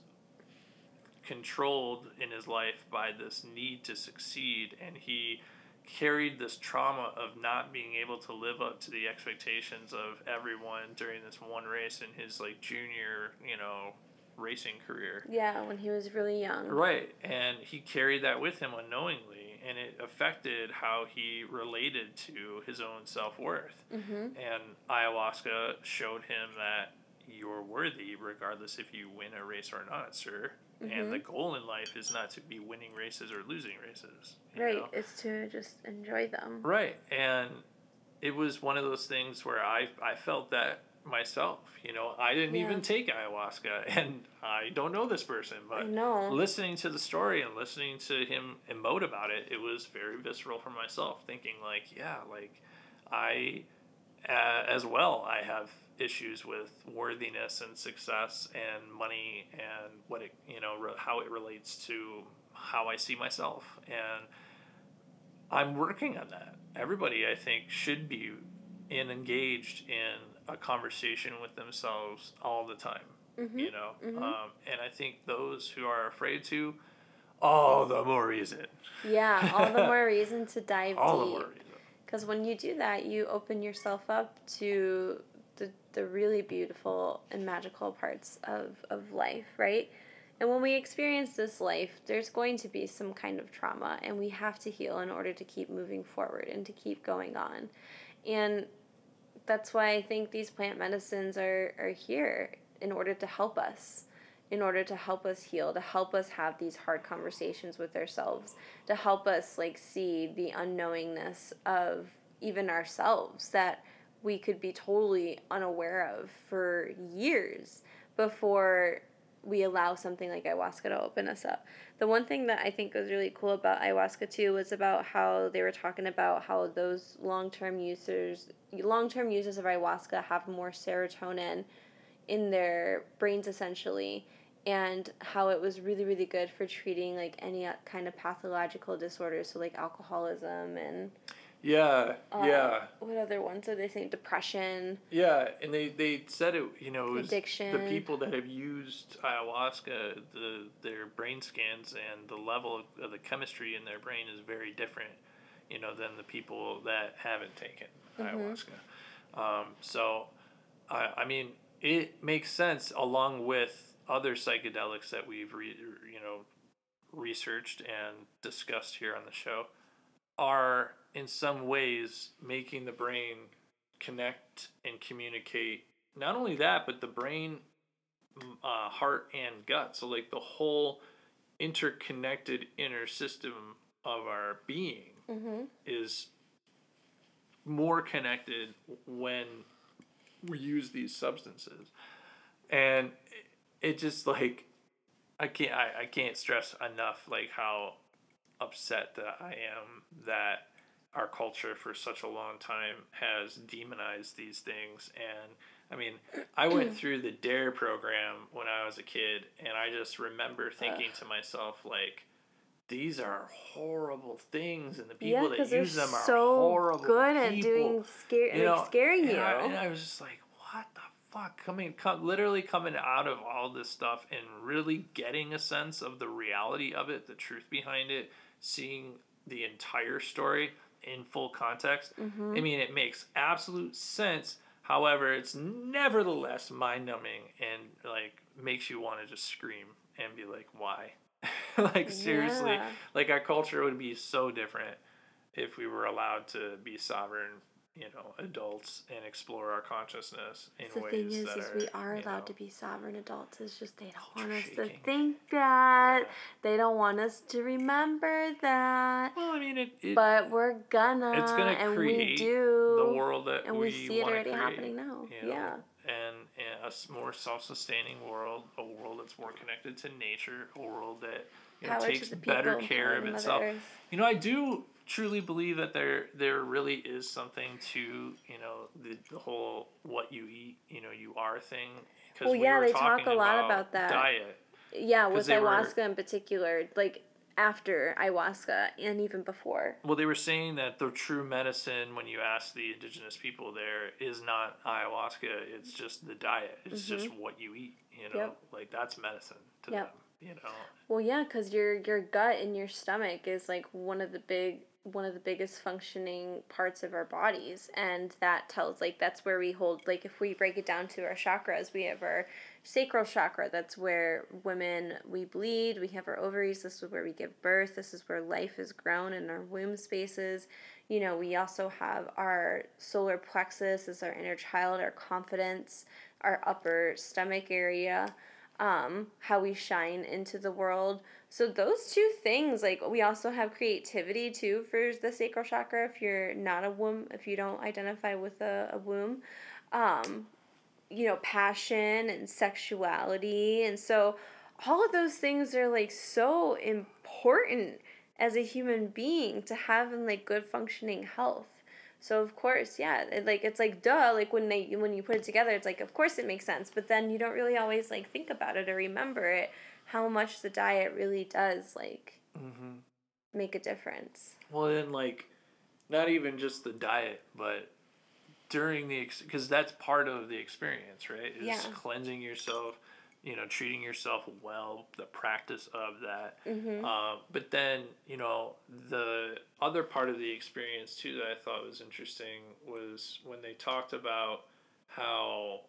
controlled in his life by this need to succeed, and he carried this trauma of not being able to live up to the expectations of everyone during this one race in his like junior, you know, racing career. Yeah, when he was really young. Right, and he carried that with him unknowingly, and it affected how he related to his own self worth. Mm-hmm. And ayahuasca showed him that you're worthy regardless if you win a race or not, sir. And the goal in life is not to be winning races or losing races. Right. know? It's to just enjoy them. Right. And it was one of those things where I, I felt that myself. You know, I didn't Yeah. even take ayahuasca and I don't know this person, but listening to the story and listening to him emote about it, it was very visceral for myself, thinking like, yeah, like I, uh, as well, I have issues with worthiness and success and money and what it, you know, re- how it relates to how I see myself. And I'm working on that. Everybody, I think, should be in engaged in a conversation with themselves all the time Mm-hmm. you know um, and i think those who are afraid to all the more reason Yeah, all the more reason to dive all the deep. more reason Because when you do that, you open yourself up to the, the really beautiful and magical parts of, of life, right? And when we experience this life, there's going to be some kind of trauma, and we have to heal in order to keep moving forward and to keep going on. And that's why I think these plant medicines are, are here in order to help us, in order to help us heal, to help us have these hard conversations with ourselves, to help us like see the unknowingness of even ourselves that we could be totally unaware of for years before we allow something like ayahuasca to open us up. The one thing that I think was really cool about ayahuasca too was about how they were talking about how those long-term users long-term users of ayahuasca have more serotonin in their brains essentially and how it was really really good for treating like any uh, kind of pathological disorders so like alcoholism and yeah uh, yeah. what other ones are they saying? Depression. Yeah and they, they said it you know it was Addiction. the people that have used ayahuasca the their brain scans and the level of, the chemistry in their brain is very different you know than the people that haven't taken ayahuasca. Um, so I, I mean it makes sense along with other psychedelics that we've re, you know researched and discussed here on the show are in some ways making the brain connect and communicate. Not only that but the brain uh, heart and gut. So like the whole interconnected inner system of our being mm-hmm. is more connected when we use these substances. And it, it just like i can't I, I can't stress enough like how upset that i am that our culture for such a long time has demonized these things. And i mean i went through the dare program when i was a kid and i just remember thinking to myself like these are horrible things and the people yeah that use them are so horrible good at people. doing scare you know, like scaring you and I, and I was just like, what the fuck? Coming, come, literally coming out of all this stuff and really getting a sense of the reality of it, the truth behind it, seeing the entire story in full context. Mm-hmm. I mean, it makes absolute sense. However, it's nevertheless mind numbing and like makes you want to just scream and be like, why? like, seriously, Yeah. like our culture would be so different if we were allowed to be sovereign, you know, adults and explore our consciousness in the ways thing is, that is are, we are allowed know, to be sovereign adults. It's just they don't want us to think that. Yeah. They don't want us to remember that. Well, I mean, it, it but we're gonna. it's gonna and we create do. the world that and we, we see it already create, happening now. you know? Yeah. And, and a more self-sustaining world, a world that's more connected to nature, a world that you know, takes better care of itself. You know, I do truly believe that there there really is something to you know the, the whole what you eat, you know, you are thing. Because Well, yeah, were they talk a lot about that. diet. Yeah, with they were- ayahuasca in particular, like after ayahuasca and even before. Well, they were saying that the true medicine, when you ask the indigenous people there, is not ayahuasca. It's just the diet. It's just what you eat. You know, Mm-hmm. Yep. like that's medicine to Yep. them. You know, Well, yeah, because your your gut and your stomach is like one of the big one of the biggest functioning parts of our bodies and that tells like that's where we hold like if we break it down to our chakras we have our sacral chakra that's where women we bleed we have our ovaries this is where we give birth this is where life is grown in our womb spaces you know we also have our solar plexus is our inner child our confidence our upper stomach area um, how we shine into the world. So those two things, like we also have creativity too for the sacral chakra. If you're not a womb, if you don't identify with a, a womb, um, you know, passion and sexuality, and so all of those things are like so important as a human being to have in like good functioning health. So of course, yeah, it, like it's like duh. Like when they when you put it together, it's like of course it makes sense. But then you don't really always like think about it or remember it. How much the diet really does like Mm-hmm. make a difference. Well, then like, not even just the diet, but during the because that's part of the experience, right? Is Yeah. cleansing yourself, you know, treating yourself well, the practice of that. Mm-hmm. Uh, but then, you know, the other part of the experience too that I thought was interesting was when they talked about how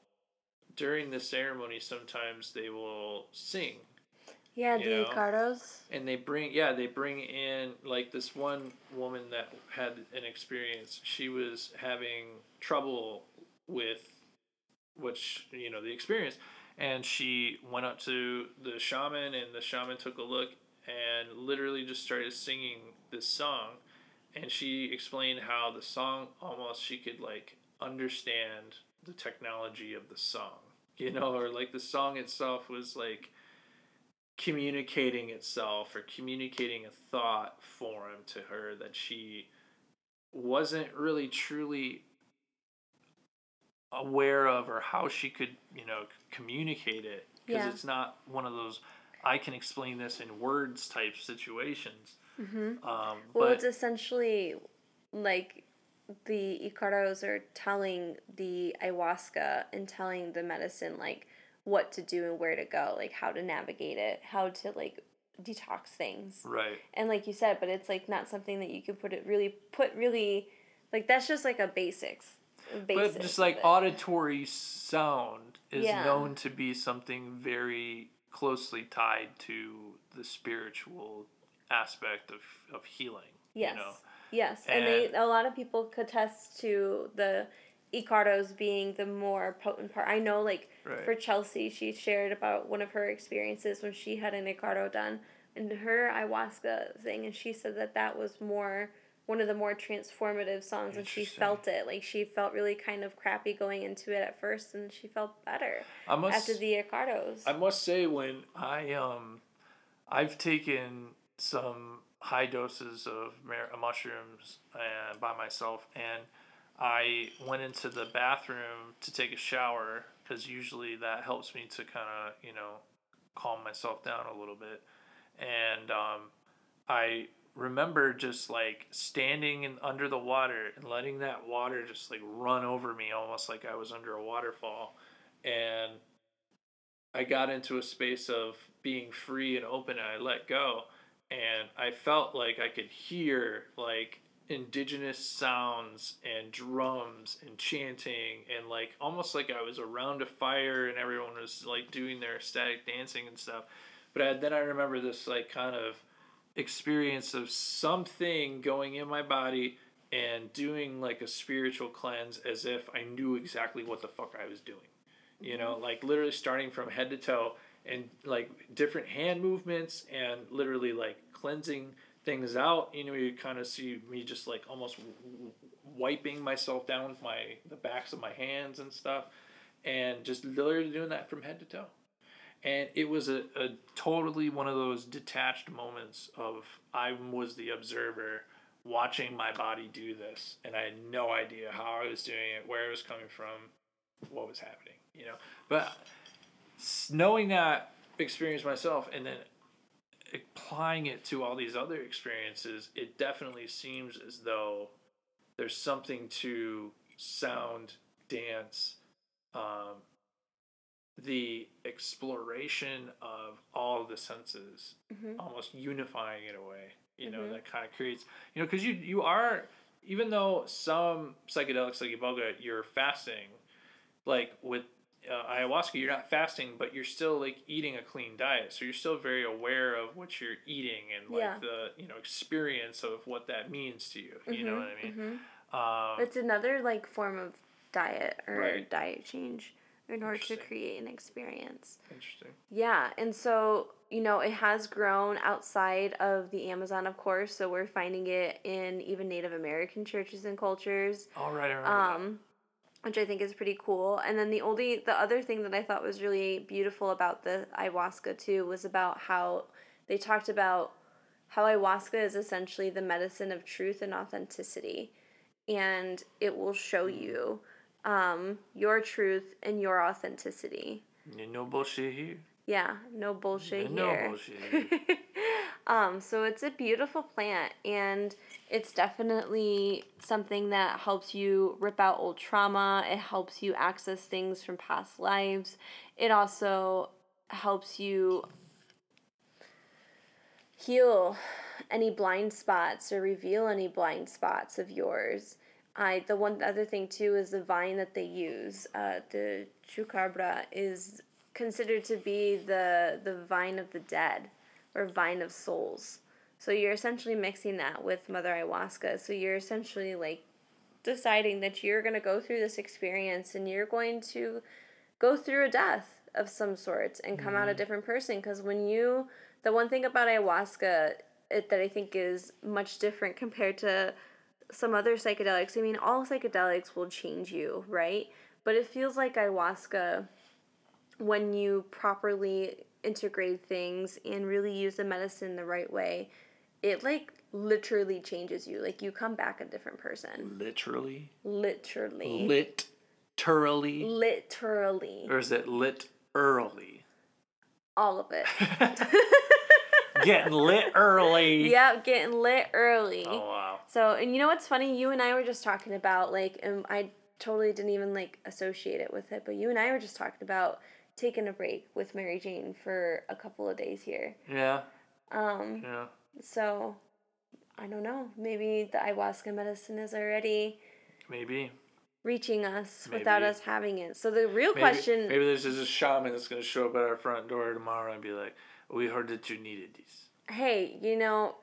during the ceremony sometimes they will sing Yeah, the know? Icaros. and they bring yeah they bring in like this one woman that had an experience she was having trouble with which you know the experience and she went up to the shaman and the shaman took a look and literally just started singing this song and she explained how the song almost she could like understand the technology of the song you know or like the song itself was like communicating itself or communicating a thought form to her that she wasn't really truly aware of or how she could you know communicate it because Yeah. it's not one of those i can explain this in words type situations Mm-hmm. um, Well, but it's essentially like the Icaros are telling the ayahuasca and telling the medicine like what to do and where to go, like how to navigate it, how to like detox things. right And like you said, but it's like not something that you can put it really put really like that's just like a basics. Basics but just like auditory sound is Yeah. known to be something very closely tied to the spiritual aspect of, of healing Yes. you know Yes, and, they a lot of people could attest to the Icaros being the more potent part. I know, like Right. for Chelsea, she shared about one of her experiences when she had an Icaro done and her ayahuasca thing, and she said that that was more one of the more transformative songs, and she felt it. Like she felt really kind of crappy going into it at first, and she felt better I must after the Icaros. I must say when I um I've taken some high doses of mushrooms uh, by myself and I went into the bathroom to take a shower because usually that helps me to kind of you know calm myself down a little bit. And um, I remember just like standing in under the water and letting that water just like run over me almost like I was under a waterfall. And I got into a space of being free and open and I let go. And I felt like I could hear like indigenous sounds and drums and chanting and like almost like I was around a fire and everyone was like doing their ecstatic dancing and stuff. But I, then I remember this like kind of experience of something going in my body and doing like a spiritual cleanse as if I knew exactly what the fuck I was doing. You know, mm-hmm. like literally starting from head to toe and like different hand movements and literally like cleansing things out. You know, you kind of see me just like almost wiping myself down with my the backs of my hands and stuff, and just literally doing that from head to toe. And it was a, a totally one of those detached moments of I was the observer watching my body do this, and I had no idea how I was doing it, where it was coming from, what was happening, you know. But knowing that experience myself and then applying it to all these other experiences, it definitely seems as though there's something to sound, dance, um, the exploration of all the senses, Mhm. almost unifying in a way. You know that kind of creates you know because you you are even though some psychedelics like iboga you're fasting, like with uh, ayahuasca you're not fasting but you're still like eating a clean diet so you're still very aware of what you're eating and like Yeah. the you know experience of what that means to you. You know what I mean? Mhm. Um, It's another like form of diet or Right. diet change in order to create an experience. interesting. Yeah, and so you know it has grown outside of the Amazon, of course. So we're finding it in even Native American churches and cultures, All right, I remember that. um, which I think is pretty cool. And then the only the other thing that I thought was really beautiful about the ayahuasca too was about how they talked about how ayahuasca is essentially the medicine of truth and authenticity, and it will show you um, your truth and your authenticity. Yeah, no bullshit here. Yeah, no bullshit No here. bullshit here. um, so it's a beautiful plant and it's definitely something that helps you rip out old trauma. It helps you access things from past lives. It also helps you heal any blind spots or reveal any blind spots of yours. I the one other thing too is the vine that they use. Uh, the chucabra is considered to be the the vine of the dead or vine of souls. So you're essentially mixing that with mother ayahuasca. So you're essentially like deciding that you're going to go through this experience and you're going to go through a death of some sort and come out a mm-hmm. different person because when you the one thing about ayahuasca it, that I think is much different compared to some other psychedelics. I mean, all psychedelics will change you, right? But it feels like ayahuasca when you properly integrate things and really use the medicine the right way, it like literally changes you. Like you come back a different person. Literally. Literally. Lit. Literally. literally. Or is it lit early? All of it. Getting lit early. yep, getting lit early. Oh wow. So, and you know what's funny? You and I were just talking about like, and I totally didn't even like associate it with it, but you and I were just talking about taking a break with Mary Jane for a couple of days here. Yeah. Um, Yeah. so I don't know. Maybe the ayahuasca medicine is already Maybe. reaching us without us having it. So the real Maybe, question, maybe there's just a shaman that's gonna show up at our front door tomorrow and be like, "We heard that you needed these." hey, you know,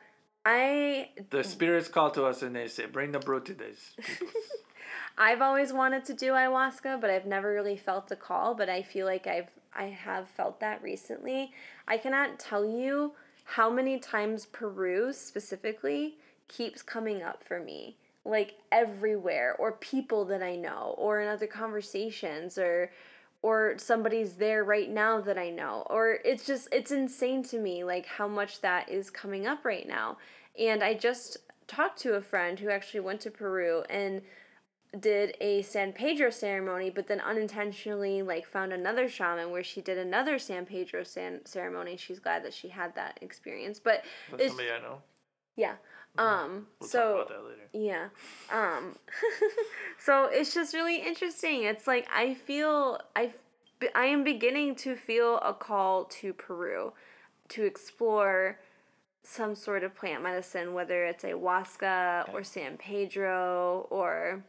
I The spirits call to us and they say, "Bring the brew to these people." I've always wanted to do ayahuasca, but I've never really felt the call, but I feel like I've I have felt that recently. I cannot tell you how many times Peru specifically keeps coming up for me. Like everywhere or people that I know or in other conversations or or somebody's there right now that I know or it's just it's insane to me like how much that is coming up right now. And I just talked to a friend who actually went to Peru and did a San Pedro ceremony, but then unintentionally like found another shaman where she did another San Pedro san- ceremony. She's glad that she had that experience, but That's somebody I know. yeah. Um. We'll so talk about that later. yeah. Um so it's just really interesting. It's like I feel I I am beginning to feel a call to Peru to explore some sort of plant medicine whether it's ayahuasca or San Pedro or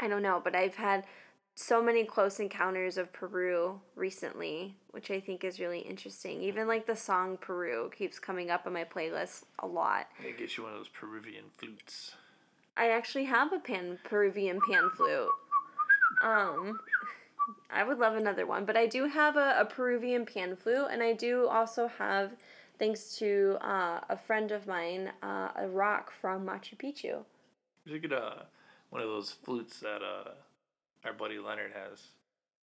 I don't know, but I've had so many close encounters of Peru recently, which I think is really interesting. Even like the song Peru keeps coming up on my playlist a lot. I get you one of those Peruvian flutes. I actually have a pan Peruvian pan flute. Um, I would love another one, but I do have a, a Peruvian pan flute, and I do also have, thanks to uh, a friend of mine, uh, a rock from Machu Picchu. You should get a one of those flutes that uh our buddy Leonard has.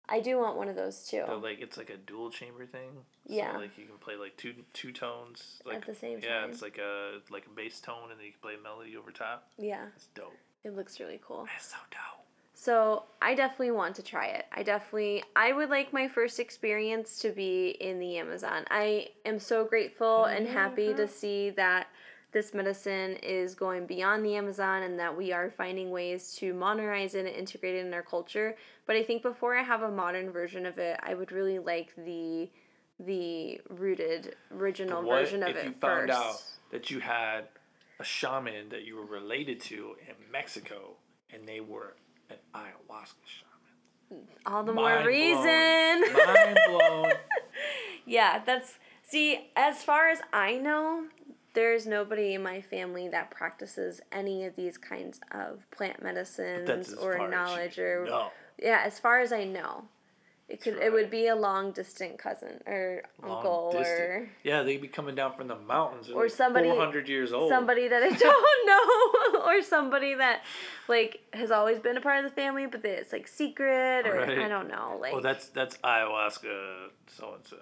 I do want one of those too. They're like it's like a dual chamber thing. So Yeah. like you can play like two two tones like the same Yeah, time. Yeah, it's like a like a bass tone and then you can play a melody over top. Yeah, It's dope. it looks really cool. It's so dope. So I definitely want to try it. I definitely I would like my first experience to be in the Amazon. I am so grateful and happy to see that this medicine is going beyond the Amazon and that we are finding ways to modernize it and integrate it in our culture. But I think before I have a modern version of it, I would really like the the rooted original What version of if it you first. found out that you had a shaman that you were related to in Mexico and they were an ayahuasca shaman? All the Mind more blown. reason. Mind blown. yeah, that's see, as far as I know, there's nobody in my family that practices any of these kinds of plant medicines or far as you knowledge or know. yeah, as far as I know. It could it would be a long distant cousin or Long uncle distance. or Yeah, they'd be coming down from the mountains. Or somebody- 400 years old. somebody that I don't know or somebody that like has always been a part of the family but that it's like secret or Right. I don't know like Oh, that's that's ayahuasca so and so.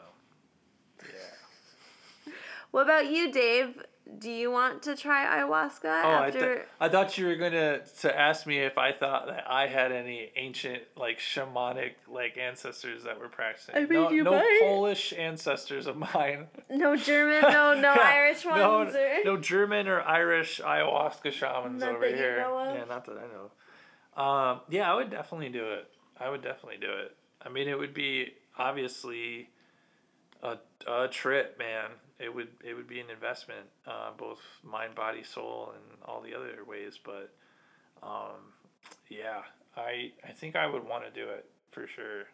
Yeah. What about you, Dave? Do you want to try ayahuasca Oh, I, after th- I thought you were gonna to ask me if I thought that I had any ancient like shamanic like ancestors that were practicing. I mean, no, you no might. Polish ancestors of mine. no German, no no Irish ones no, or no German or Irish ayahuasca shamans Not over that you here. know of? Yeah, not that I know. Um, yeah, I would definitely do it. I would definitely do it. I mean, it would be obviously a, a trip, man. It would it would be an investment, uh, both mind, body, soul, and all the other ways. But um, yeah, I I think I would want to do it for sure.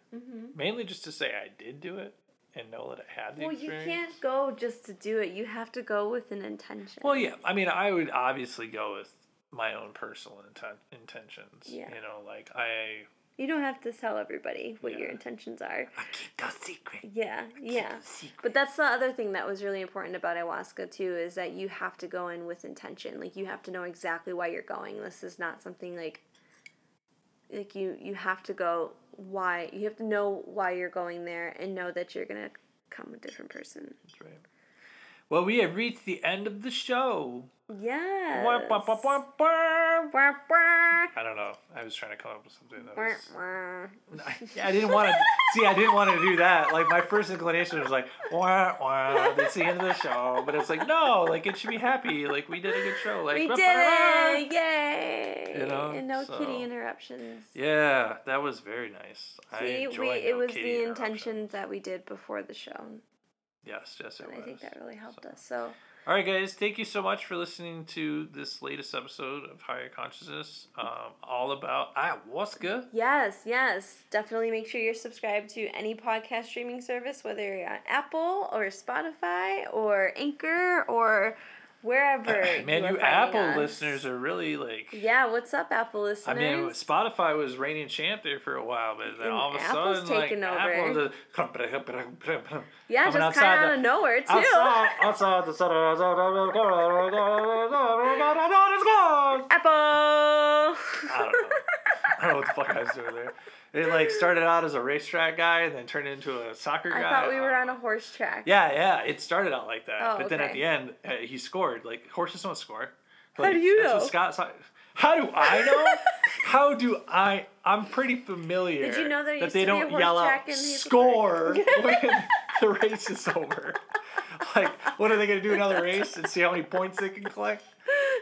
Mainly just to say I did do it and know that I had the Mm-hmm. Well, you can't go just to do it. You have to go with an intention. Well, yeah. I mean, I would obviously go with my own personal inten- intentions. Yeah. You know, like I. You don't have to tell everybody what your intentions are. I keep the secret. Yeah, yeah. secret. But that's the other thing that was really important about ayahuasca too is that you have to go in with intention. Like you have to know exactly why you're going. This is not something like like you you have to go why you have to know why you're going there and know that you're going to become a different person. That's right. Well, we have reached the end of the show. Yes. Wah, wah. Wah, wah. I don't know. I was trying to come up with something that was. wah. I didn't want to. see, I didn't want to do that. Like my first inclination was like, wah wah. That's the end of the show. But it's like no. Like it should be happy. Like we did a good show. Like We bah, did bah, bah. it! Yay! You know, and no so- kitty interruptions. Yeah, that was very nice. I See, enjoy we, it no was the intentions that we did before the show. Yes, yes, it And was. I think that really helped So- us. So All right, guys. Thank you so much for listening to this latest episode of Higher Consciousness, um, all about ayahuasca. Yes, yes. Definitely make sure you're subscribed to any podcast streaming service, whether you're on Apple or Spotify or Anchor or wherever. Man, you finding Apple us. listeners are really like. Yeah, what's up, Apple listeners? I mean, Spotify was reigning champ there for a while, but then And all of a Apple's sudden, like taken over. Apple's yeah, just kind of out of nowhere, too. outside, outside the center. Apple! I don't know. I don't know what the fuck I was doing there. It like started out as a racetrack guy and then turned into a soccer guy. I thought we were Uh, on a horse track. Yeah, yeah. It started out like that, Oh, but then at the end, uh, he scored. Like horses don't score. How do you know? Scott saw- How do I know? How do I? I'm pretty familiar. Did you know used they to be a don't yell out score when the race is over? Like, what are they gonna do? Another race and see how many points they can collect?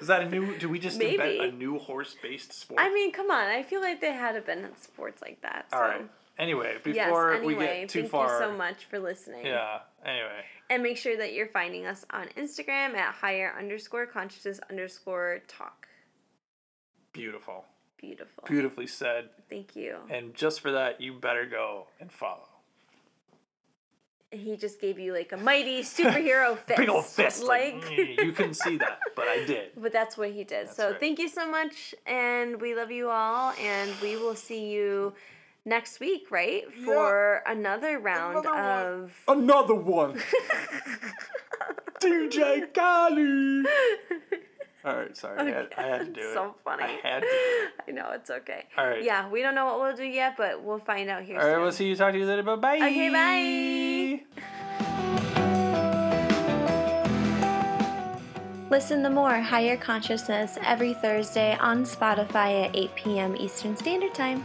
Is that a new? Do we just invent a new horse-based sport? I mean, come on. I feel like they had been sports like that. So. All right. Anyway, Yes, before anyway, we get too thank far, thank you so much for listening. yeah. Anyway, And make sure that you're finding us on Instagram at higher underscore consciousness underscore talk. beautiful, Beautiful. beautifully said. Thank you. And just for that, you better go and follow. He just gave you like a mighty superhero fist. Big old fist. Like, Like, mm, you couldn't see that, but I did. but that's what he did. so right. thank you so much. And we love you all. And we will see you next week, right? For another round Another one. of. Another one. DJ Khaled. All right, sorry. I had, I had to do it. so funny. I had to. I know, it's okay. All right. Yeah, we don't know what we'll do yet, but we'll find out here soon. All right, we'll see you. Talk to you later. Bye bye. Okay, bye. Listen to more Higher Consciousness every Thursday on Spotify at 8 p.m. Eastern Standard Time.